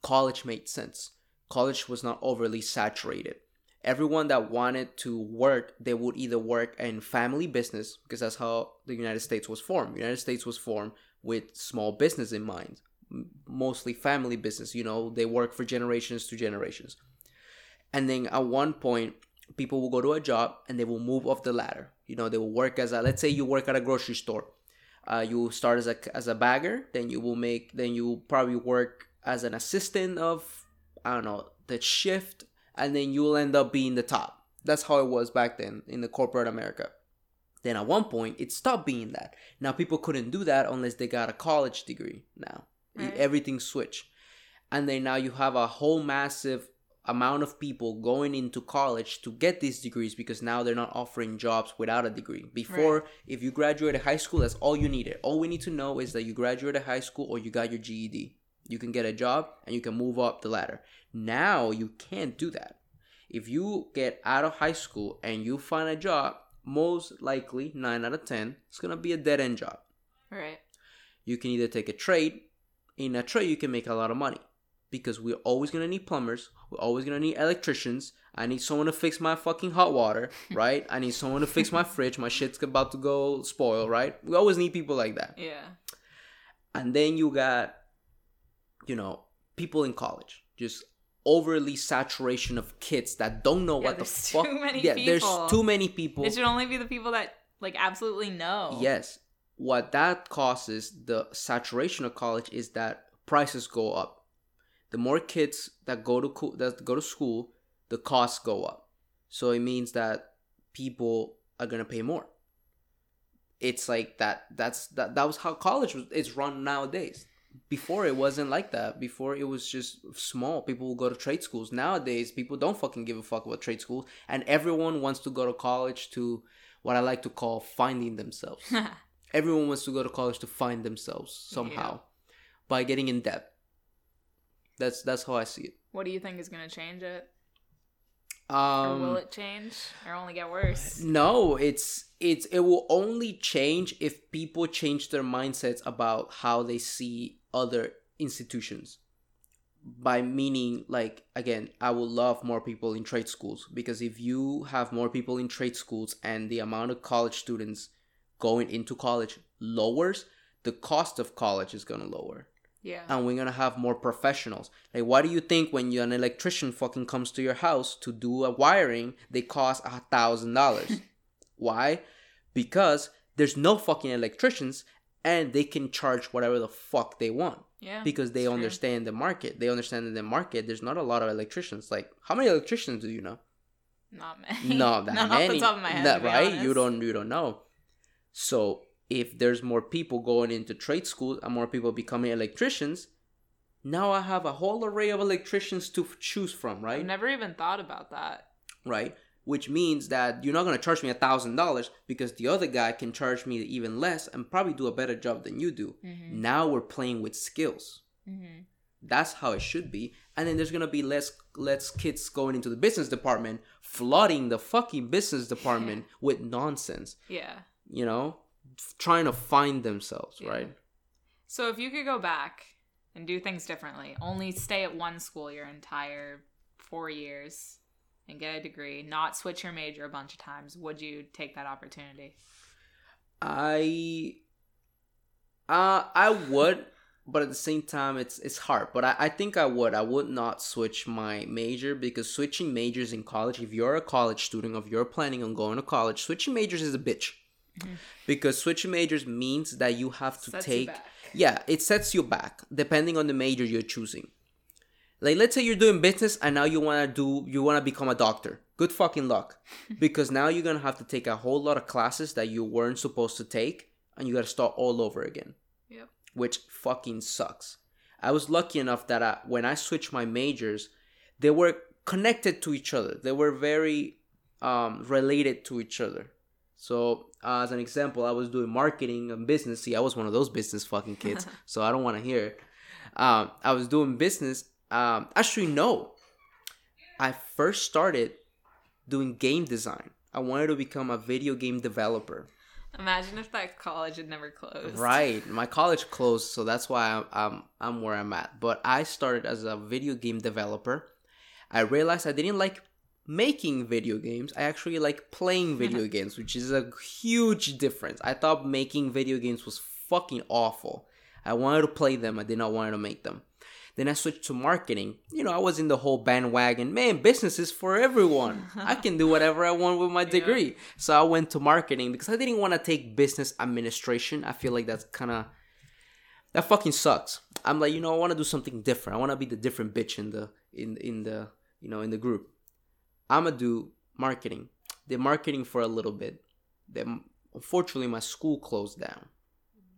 college made sense. College was not overly saturated. Everyone that wanted to work, they would either work in family business because that's how the United States was formed. United States was formed with small business in mind, mostly family business. You know, they work for generations to generations. And then at one point, people will go to a job and they will move up the ladder. You know, they will work as a let's say you work at a grocery store. Uh, you start as a as a bagger, then you will make then you will probably work as an assistant of I don't know the shift, and then you will end up being the top. That's how it was back then in the corporate America. Then at one point, it stopped being that. Now people couldn't do that unless they got a college degree. Now Right. everything switched, and then now you have a whole massive amount of people going into college to get these degrees because now they're not offering jobs without a degree. Before, if you graduated high school, that's all you needed. All we need to know is that you graduated high school or you got your GED. You can get a job and you can move up the ladder. Now you can't do that. If you get out of high school and you find a job, most likely 9 out of 10, it's going to be a dead end job. Right. You can either take a trade. In a trade, you can make a lot of money because we're always going to need plumbers. We're always to need electricians. I need someone to fix my fucking hot water, right? I need someone to fix my fridge. My shit's about to go spoil, right? We always need people like that. Yeah. And then you got, you know, people in college. Just overly saturation of kids that don't know Yeah, what the fuck. too many yeah, people. there's too many people. It should only be the people that like absolutely know. Yes. What that causes, the saturation of college, is that prices go up. The more kids that go to co- that go to school, the costs go up. So it means that people are gonna pay more. It's like that. That's that. That was how college was. It's run nowadays. Before it wasn't like that. Before it was just small. People will go to trade schools. Nowadays, people don't fucking give a fuck about trade schools, and everyone wants to go to college to what I like to call finding themselves. Everyone wants to go to college to find themselves somehow by getting in debt. That's that's how I see it. what do you think is going to change it? Um, or will it change or only get worse? No, it's it's it will only change if people change their mindsets about how they see other institutions. By meaning like again, I would love more people in trade schools because if you have more people in trade schools and the amount of college students going into college lowers, the cost of college is gonna lower Yeah. and we're gonna have more professionals. Like, why do you think when you, an electrician fucking comes to your house to do a wiring, they cost a thousand dollars? Why? Because there's no fucking electricians, and they can charge whatever the fuck they want yeah. because they it's true. understand the market. They understand in the market. There's not a lot of electricians. Like, how many electricians do you know? Not many. Not that Not many. off the top of my head. That- right? You don't. You don't know. So if there's more people going into trade school and more people becoming electricians, now I have a whole array of electricians to f- choose from. Right. never even thought about that. Right. Which means that you're not gonna charge me a thousand dollars because the other guy can charge me even less and probably do a better job than you do. Mm-hmm. Now we're playing with skills. Mm-hmm. That's how it should be. And then there's gonna be less less kids going into the business department, flooding the fucking business department with nonsense. Yeah. You know, trying to find themselves, Yeah. right? So if you could go back and do things differently, only stay at one school your entire four years and get a degree, not switch your major a bunch of times, would you take that opportunity? I, uh, I would, but at the same time, it's it's hard. But I, I think I would. I would not switch my major because switching majors in college, if you're a college student, if you're planning on going to college, switching majors is a bitch. Mhm. Because switching majors means that you have to Sets take yeah, it sets you back depending on the major you're choosing. Like let's say you're doing business and now you want to do you want to become a doctor. Good fucking luck. because now you're going to have to take a whole lot of classes that you weren't supposed to take and you got to start all over again, Yep. which fucking sucks. I was lucky enough that I, when I switched my majors, they were connected to each other. They were very um, related to each other. So, uh, as an example, I was doing marketing and business. See, I was one of those business fucking kids, so I don't want to hear it. Um, I was doing business. Um, actually, no. I first started doing game design. I wanted to become a video game developer. Imagine if that college had never closed. Right. My college closed, so that's why I'm, I'm I'm where I'm at. But I started as a video game developer. I realized I didn't like making video games. I actually like playing video games, which is a huge difference. I thought making video games was fucking awful. I wanted to play them. I did not want to make them. Then I switched to marketing. You know, I was in the whole bandwagon. Man, business is for everyone. I can do whatever I want with my degree. So I went to marketing because I didn't want to take business administration. I feel like that's kind of that fucking sucks. I'm like, you know, I want to do something different. I want to be the different bitch in the in in the you know in the group. I'm gonna do marketing. Did marketing for a little bit. Then unfortunately, my school closed down.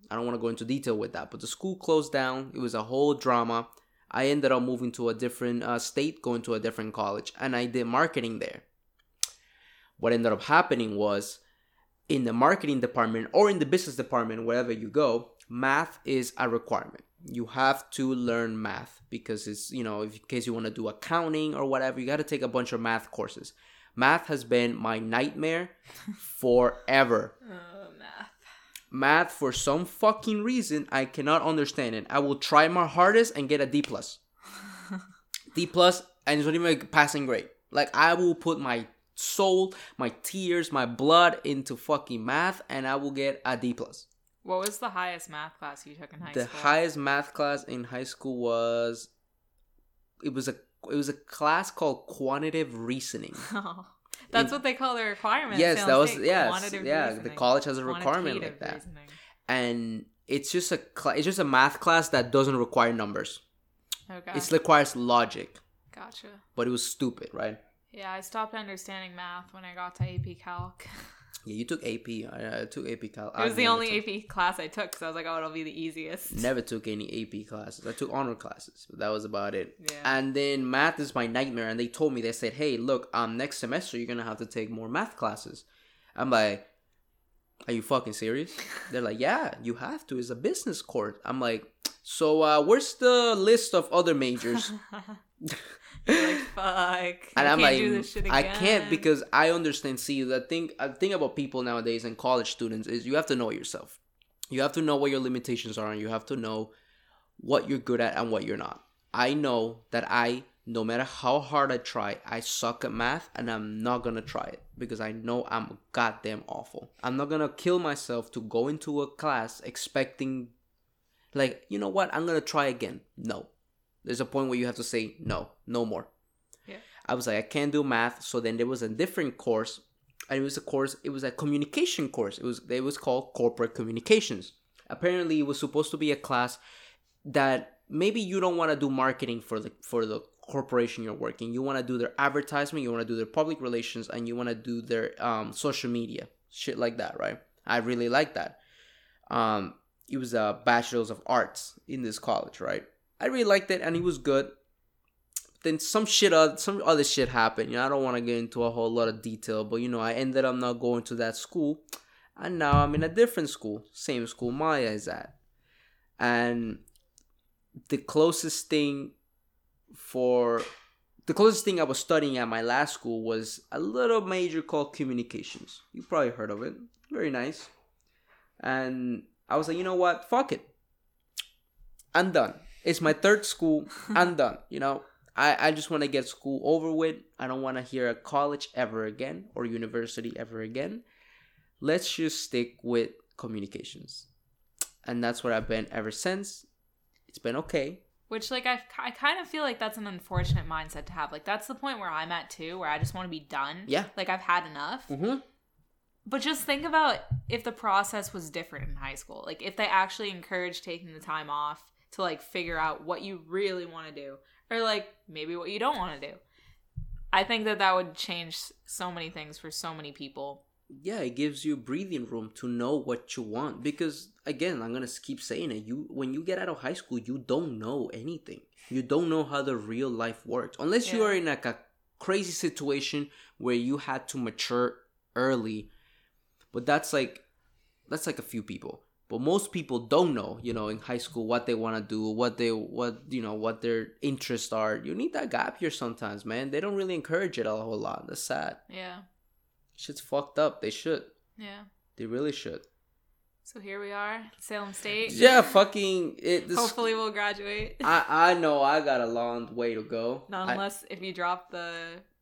I don't want to go into detail with that, but the school closed down. It was a whole drama. I ended up moving to a different uh, state, going to a different college, and I did marketing there. What ended up happening was in the marketing department or in the business department, wherever you go, math is a requirement. You have to learn math because it's, you know, if, in case you want to do accounting or whatever, you got to take a bunch of math courses. Math has been my nightmare forever. Oh, math. Math, for some fucking reason, I cannot understand it. I will try my hardest and get a D plus. D plus, and it's not even a passing grade. Like I will put my soul, my tears, my blood into fucking math, and I will get a D plus. What was the highest math class you took in high The school? The highest math class in high school was it was a it was a class called quantitative reasoning. Oh, that's In- what they call the requirement. yes, that was State, yes, yeah. The college has a requirement like that, reasoning. and it's just a cla it's just a math class that doesn't require numbers. Oh, okay. It requires logic, gotcha. but it was stupid, right? Yeah, I stopped understanding math when I got to AP Calc. Yeah, you took AP. I, I took AP Cal. It was the only AP class I took so I was like, oh, it'll be the easiest. Never took any AP classes. I took honor classes, but that was about it. Yeah. And then math is my nightmare. And they told me they said, "Hey, look, um, next semester you're gonna have to take more math classes." I'm like, "Are you fucking serious?" They're like, "Yeah, you have to. It's a business course." I'm like, "So, uh, where's the list of other majors?" You're like, fuck. and I I'm can't like, do this shit I can't because I understand. See, the thing, uh, the thing about people nowadays and college students is you have to know yourself. You have to know what your limitations are, and you have to know what you're good at and what you're not. I know that I, no matter how hard I try, I suck at math, and I'm not gonna try it because I know I'm goddamn awful. I'm not gonna kill myself to go into a class expecting Like, you know what? I'm gonna try again. No. There's a point where you have to say no, no more. Yeah. I was like, I can't do math. So then there was a different course, and it was a course. It was a communication course. It was it was called corporate communications. Apparently, it was supposed to be a class that maybe you don't want to do marketing for the for the corporation you're working. You want to do their advertisement, you want to do their public relations, and you want to do their um, social media shit like that, right? I really like that. Um, it was a bachelor's of arts in this college, right? I really liked it, and it was good. Then some shit, uh, some other shit happened. You know, I don't want to get into a whole lot of detail, but you know, I ended up not going to that school, and now I'm in a different school, same school Maya is at, and the closest thing for the closest thing I was studying at my last school was a little major called communications. You probably heard of it. Very nice. And I was like, you know what? Fuck it. I'm done. It's my third school. I'm done. You know, I, I just want to get school over with. I don't want to hear a college ever again or university ever again. Let's just stick with communications. And that's what I've been ever since. It's been okay. Which, like, I, I kind of feel like that's an unfortunate mindset to have. Like, that's the point where I'm at too, where I just want to be done. Yeah. Like, I've had enough. Mm-hmm. But just think about if the process was different in high school. Like, if they actually encouraged taking the time off to, like, figure out what you really want to do, or, like, maybe what you don't want to do. I think that that would change so many things for so many people. yeah it gives you breathing room to know what you want because again i'm gonna keep saying it you when you get out of high school you don't know anything you don't know how the real life works unless you are in like a crazy situation where you had to mature early but that's like that's like a few people but most people don't know you know in high school what they want to do what they what you know what their interests are you need that gap here sometimes man they don't really encourage it a whole lot that's sad Yeah. shit's fucked up they should Yeah. they really should. So here we are, Salem State. Yeah, fucking it. This, Hopefully we'll graduate. I I know I got a long way to go. Not I- unless if you drop the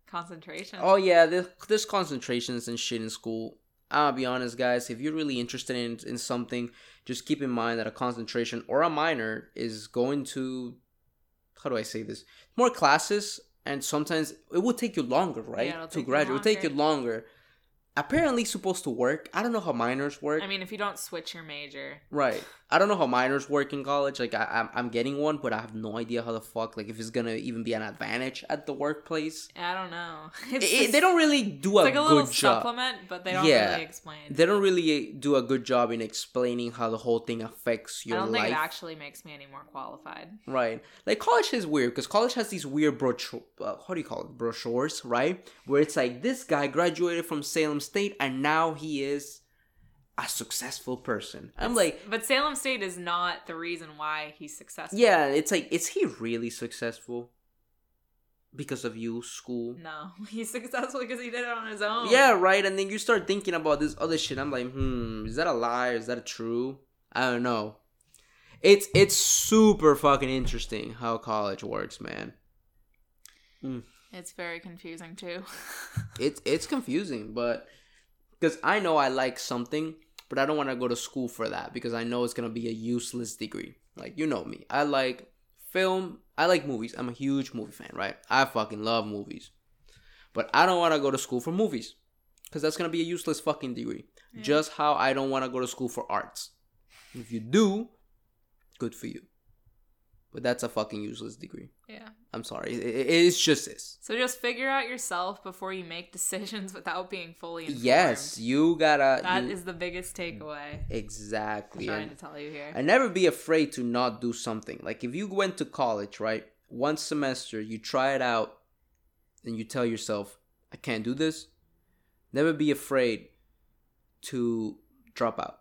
concentration. oh yeah, there's, there's concentrations and shit in school. I'll be honest, guys. If you're really interested in in something, just keep in mind that a concentration or a minor is going to. How do I say this? More classes, and sometimes it will take you longer, right? it'll to graduate, it will take you longer. Apparently, supposed to work. I don't know how minors work. I mean, if you don't switch your major, Right. I don't know how minors work in college. Like I, I'm, I'm getting one, but I have no idea how the fuck like if it's gonna even be an advantage at the workplace. I don't know. It- It's it- just- they don't really do a like a little good job. supplement, but they don't Yeah. really explain. They don't really do a good job in explaining how the whole thing affects your I don't think life. it actually makes me any more qualified. Right. Like college is weird because college has these weird brochure. Uh, how do you call it? Brochures, right? Where it's like this guy graduated from Salem State and now he is a successful person. I'm like, But Salem State is not the reason why he's successful. yeah, it's like, is he really successful? Because of you, school. No, he's successful because he did it on his own. Yeah, right. And then you start thinking about this other shit. I'm like, hmm, is that a lie? Is that true? I don't know. It's it's super fucking interesting how college works, man. It's very confusing too. It's it's confusing, but because I know I like something, but I don't want to go to school for that because I know it's gonna be a useless degree. Like you know me, I like film. I like movies. I'm a huge movie fan, right? I fucking love movies, but I don't want to go to school for movies because that's gonna be a useless fucking degree. Yeah. Just how I don't want to go to school for arts. If you do, good for you. But that's a fucking useless degree. yeah. I'm sorry. It, it- it's just this. So just figure out yourself before you make decisions without being fully informed. Yes, you gotta. That you- is the biggest takeaway. Exactly. I'm trying And, to tell you here. and never be afraid to not do something. Like if you went to college, right? One semester, you try it out, and you tell yourself, "I can't do this." Never be afraid to drop out.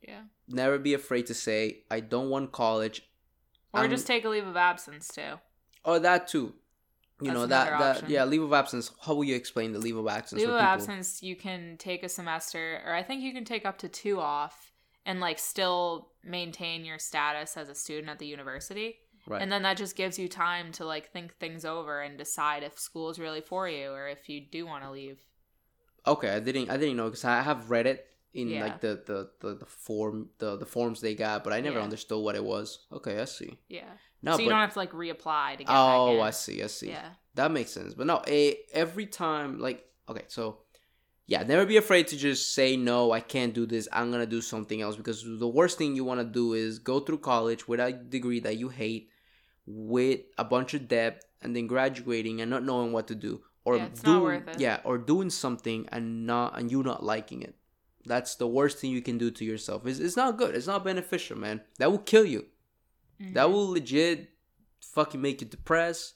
yeah. Never be afraid to say, "I don't want college." Or I'm- just take a leave of absence too. or that too. You That's know that that option. yeah, leave of absence. How will you explain the leave of absence? Leave of people? absence, you can take a semester, or I think you can take up to two off and like still maintain your status as a student at the university. Right. And then that just gives you time to like think things over and decide if school is really for you or if you do want to leave. Okay, I didn't I didn't know because I have read it in Yeah. like the, the the the form the the forms they got, but I never Yeah. understood what it was. Okay, I see. Yeah. No, so but you don't have to like reapply to get oh, back in. I see. I see. Yeah. That makes sense. But no, a, every time, like, okay, so yeah, never be afraid to just say no. I can't do this. I'm gonna do something else because the worst thing you want to do is go through college with a degree that you hate, with a bunch of debt, and then graduating and not knowing what to do, or Yeah, it's do not worth it. yeah, or doing something and not and you not liking it. That's the worst thing you can do to yourself. It's, it's not good. It's not beneficial, man. That will kill you. That Mhm. will legit fucking make you depressed.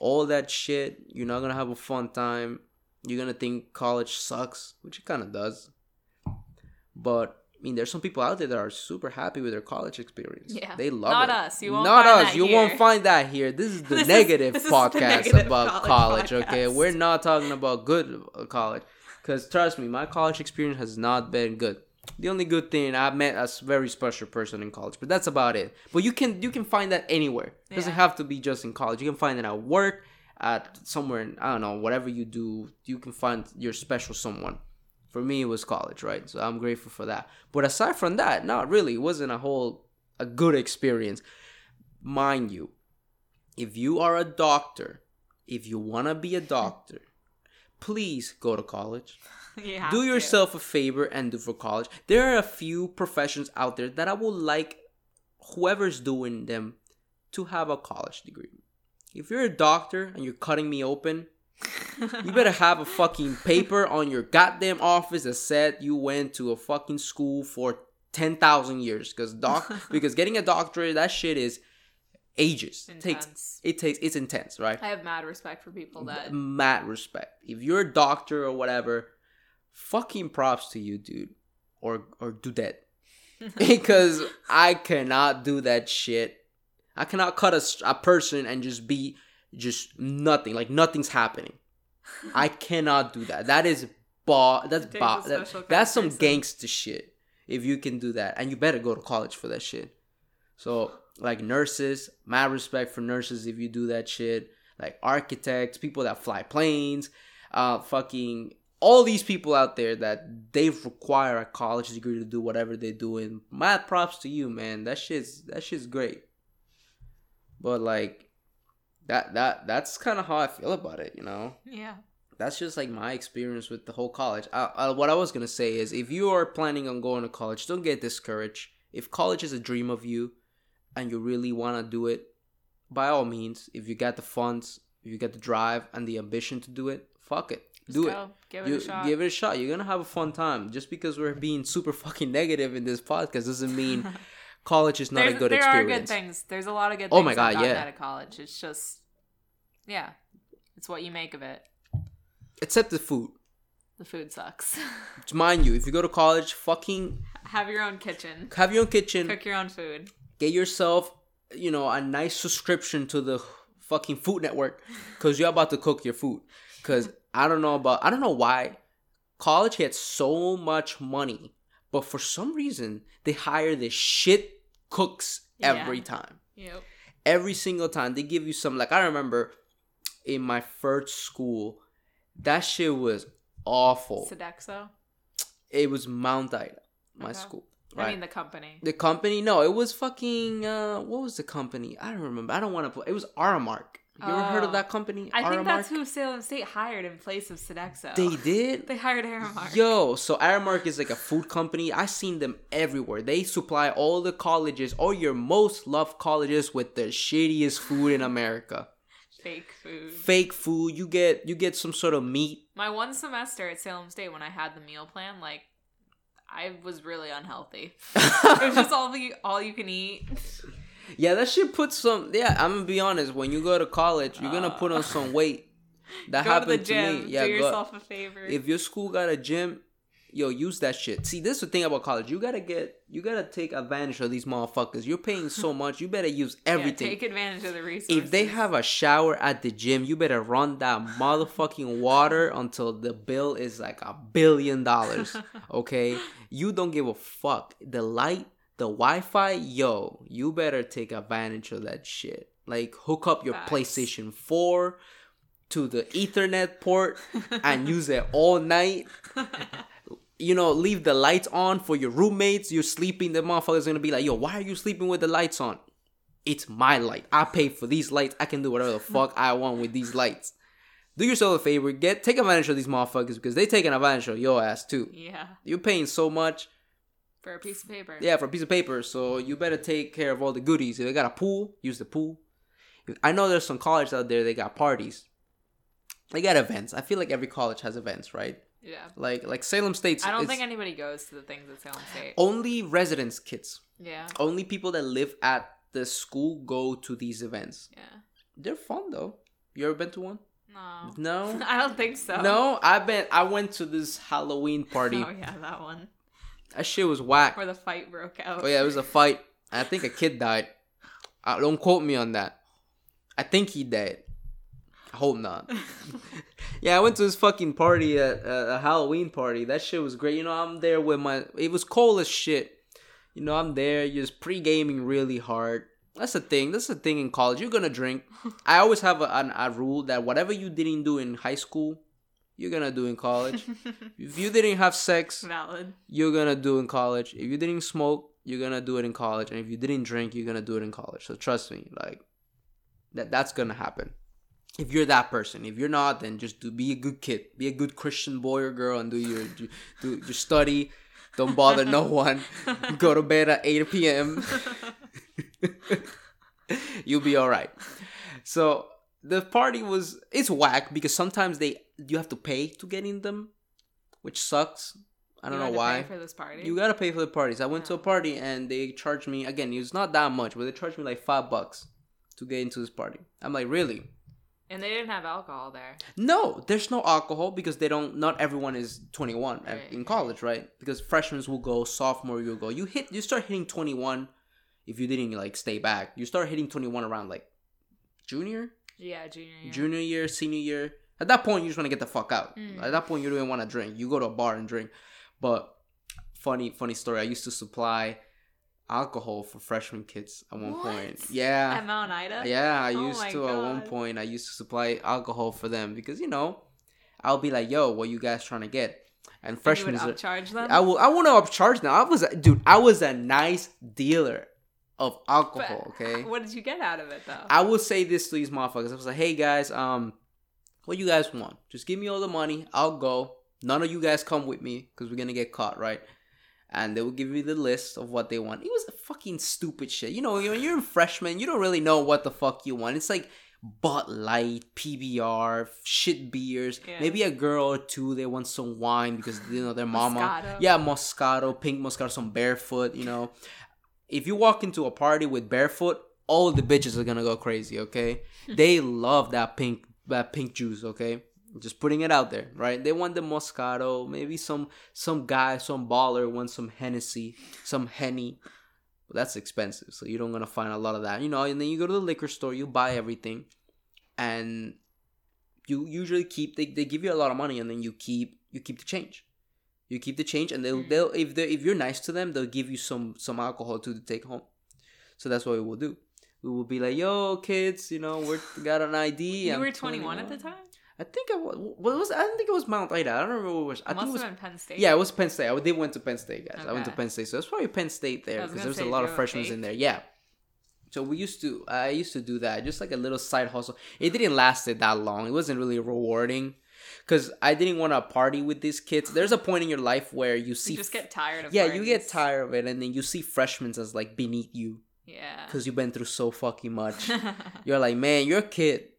All that shit. You're not gonna have a fun time. You're gonna think college sucks, which it kind of does. But I mean, there's some people out there that are super happy with their college experience. Yeah. they love Not it. us. You won't not us. that you here. won't find that here. This is the This is- negative is the podcast negative about college college. Okay, we're not talking about good uh, college. Because trust me, my college experience has not been good. The only good thing I met a very special person in college, but that's about it. But you can you can find that anywhere. It doesn't Yeah. have to be just in college. You can find it at work, at somewhere. In, I don't know. Whatever you do, you can find your special someone. For me, it was college, right? So I'm grateful for that. But aside from that, not really. It wasn't a whole a good experience, mind you. If you are a doctor, if you wanna be a doctor, please go to college You do to. yourself a favor and do for college. There are a few professions out there that I would like whoever's doing them to have a college degree. If you're a doctor and you're cutting me open, you better have a fucking paper on your goddamn office that said you went to a fucking school for 10,000 years cuz doc because getting a doctorate that shit is ages. It takes it takes it's intense, right? I have mad respect for people that. mad respect. If you're a doctor or whatever, fucking props to you, dude. Or or do that. because I cannot do that shit. I cannot cut a, a person and just be just nothing. Like nothing's happening. I cannot do that. That is ba that's ba that- that's some gangster shit. If you can do that. And you better go to college for that shit. So like nurses, mad respect for nurses if you do that shit. Like architects, people that fly planes, uh, fucking all these people out there that they require a college degree to do whatever they're doing. Mad props to you, man. That shit's that shit's great. But like that that that's kind of how I feel about it, you know Yeah. that's just like my experience with the whole college. I, I, what I was gonna say is, if you are planning on going to college, don't get discouraged. If college is a dream of you, and you really want to do it, by all means, if you got the funds, if you got the drive and the ambition to do it, fuck it, Just do go. it. Give it You a shot. give it a shot. You're gonna have a fun time. Just because we're being super fucking negative in this podcast doesn't mean college is not There's- a good experience. there are good things. There's a lot of good Oh things my I've God, yeah. out of college. It's just, yeah, it's what you make of it. Except the food. The food sucks. Mind you, if you go to college, fucking Have your own kitchen. have your own kitchen. Cook your own food. Get yourself you know a nice subscription to the fucking food network because you're about to cook your food because i don't know about i don't know why college gets so much money but for some reason they hire the shit cooks every Yeah. time Yep. every single time they give you some like i remember in my first school that shit was awful Sodexo. it was mount ida my Okay. school I mean the company. the company? No, it was fucking. Uh, what was the company? I don't remember. I don't want to put. It was Aramark. You ever heard of Oh. that company? I think that's who Salem State hired in place of Sodexo. they did. They hired Aramark. Yo, so Aramark is like a food company. I've seen them everywhere. They supply all the colleges, all your most loved colleges, with the shittiest food in America. Fake food. Fake food. You get you get some sort of meat. My one semester at Salem State when I had the meal plan, like I was really unhealthy. it was just all the all you can eat. Yeah, that shit puts some. Yeah, I'm gonna be honest. When you go to college, you're gonna uh. put on some weight. That Go to the happened to, me. Yeah, do go- yourself a favor. if your school got a gym, yo, use that shit. See, this is the thing about college. You gotta get, you gotta take advantage of these motherfuckers. You're paying so much, you better use Yeah, everything. take advantage of the resources. if they have a shower at the gym, you better run that motherfucking water until the bill is like a billion dollars. Okay, you don't give a fuck. The light, the Wi-Fi, yo, you better take advantage of that shit. Like hook up your Facts. PlayStation Four to the Ethernet port and use it all night. You know, leave the lights on for your roommates. You're sleeping. The motherfucker's gonna be like, yo, why are you sleeping with the lights on? It's my light. I pay for these lights. I can do whatever the fuck I want with these lights. Do yourself a favor. Get take advantage of these motherfuckers because they taking advantage of your ass too. Yeah. You're paying so much, For a piece of paper. yeah, for a piece of paper. So you better take care of all the goodies. If they got a pool, use the pool. I know there's some colleges out there. They got parties. They got events. I feel like every college has events, right? Yeah. Like like Salem State's. I don't think anybody goes to the things at Salem State. only residence kids, Yeah. only people that live at the school go to these events. Yeah. They're fun though. You ever been to one? No. No. I don't think so. No, I've been. I went to this Halloween party. Oh yeah, that one. That shit was whack. Where the fight broke out. Oh yeah, it was a fight. I think a kid died. Uh, don't quote me on that. I think he died. I hope not. yeah, I went to this fucking party at uh, a Halloween party. That shit was great. You know, I'm there with my. It was cold as shit. You know, I'm there just pre gaming really hard. That's the thing. That's the thing in college. You're gonna drink. I always have a, an, a rule that whatever you didn't do in high school, you're gonna do in college. if you didn't have sex, Valid. you're gonna do in college. If you didn't smoke, you're gonna do it in college. And if you didn't drink, you're gonna do it in college. So trust me, like that that's gonna happen. If you're that person, if you're not, then just do be a good kid, be a good Christian boy or girl, and do your do, do your study. Don't bother no one. Go to bed at 8 p.m. You'll be all right. So the party was it's whack because sometimes they you have to pay to get in them, which sucks. I don't know why. You know why. pay for this party. You gotta pay for the parties. I went to a oh. party and they charged me again. It was not that much, but they charged me like five bucks to get into this party. I'm like, really? And they didn't have alcohol there. No, there's no alcohol because they don't. Not everyone is 21 at- Right, in college, right? Because freshmen will go, sophomore you'll go. You hit, you start hitting 21 if you didn't like stay back. You start hitting 21 around like junior, Yeah, junior year. junior year, senior year. At that point, you just want to get the fuck out. Mm. At that point, you don't even want to drink. You go to a bar and drink. But funny, funny story. I used to supply alcohol for freshman kids at one What? point. Yeah, At Mount Ida. yeah. I Oh used to at one point. I used to supply alcohol for them because you know, I'll be like, "Yo, what you guys trying to get?" And And you freshmen, would upcharge them. I will. I want to upcharge now. I was, a- dude. I was a nice dealer of But alcohol. Okay. What did you get out of it though? I will say this to these motherfuckers. I was like, hey guys, um, what you guys want? Just give me all the money. I'll go. None of you guys come with me because we're gonna get caught, right? And they will give you the list of what they want. It was a fucking stupid shit. You know, when you're a freshman, you don't really know what the fuck you want. It's like Bud Light, PBR, shit beers. Yeah. Maybe a girl or two. They want some wine because you know their mama. Moscato. Yeah, Moscato, pink Moscato, some barefoot. You know, if you walk into a party with barefoot, all the bitches are gonna go crazy. Okay, they love that pink that pink juice. Okay, just putting it out there, right? They want the Moscato. Maybe some some guy, some baller wants some Hennessy, some Henny. But that's expensive, so you don't gonna find a lot of that. You know, and then you go to the liquor store, you buy everything, and you usually keep they, they give you a lot of money, and then you keep you keep the change. You keep the change, and they'll Mm. they'll if they if you're nice to them, they'll give you some some alcohol too to take home. So that's what we will do. We will be like, "Yo, kids, you know, we're got an ID." you I'm were 21 at the time. I think I was. What was? I don't think it was Mount Ida. I don't remember what it was. I It think it was. have been Penn State. Yeah, it was Penn State. I they went to Penn State, guys. I went to Penn State, so it's probably Penn State there because there's a lot of you have a freshmen in there. Yeah. So we used to. I used to do that, just like a little side hustle. It didn't last it that long. It wasn't really rewarding, because I didn't want to party with these kids. There's a point in your life where you see. You just get tired of. yeah, you get tired of it, and then you see freshmen as like beneath you Yeah. because you've been through so fucking much. You're like, man, you're a kid.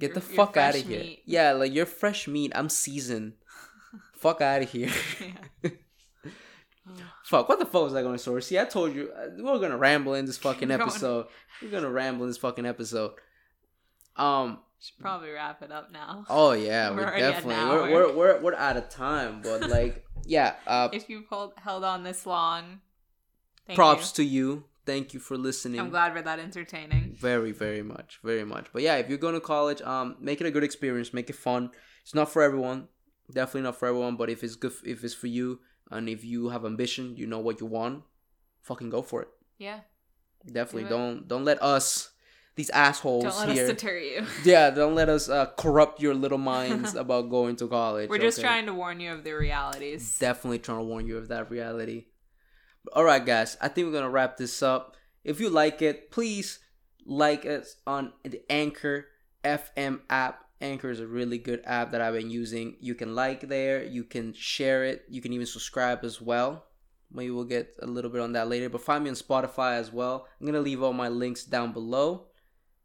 Get the You're- you're fuck out of here. meat. Yeah, like you're fresh meat. I'm seasoned. fuck out of here. Fuck. What the fuck was I going to story? See, I told you uh, we're gonna ramble in this fucking Going- episode. We're gonna ramble in this fucking episode. Um. Should probably wrap it up now. Oh yeah, We're we're, already at an definitely we're, we're we're we're out of time, but like yeah. Uh, If you've hold, held on this long, props to you. Thank you for listening. I'm glad we're that entertaining. Very, very much, very much. But yeah, if you're going to college, um, make it a good experience. Make it fun. It's not for everyone. Definitely not for everyone. But if it's good, if it's for you, and if you have ambition, you know what you want, fucking go for it. Yeah. Definitely Do don't don't let us, these assholes Don't let here. us deter you. yeah, don't let us uh, corrupt your little minds about going to college. We're just okay? trying to warn you of the realities. definitely trying to warn you of that reality. All right, guys, I think we're gonna wrap this up. If you like it, please like us on the Anchor FM app. Anchor is a really good app that I've been using. You can like there, you can share it, you can even subscribe as well. Maybe we'll get a little bit on that later. But find me on Spotify as well. I'm gonna leave all my links down below.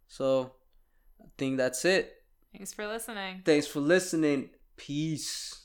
So I think that's it. Thanks for listening. Thanks for listening. Peace.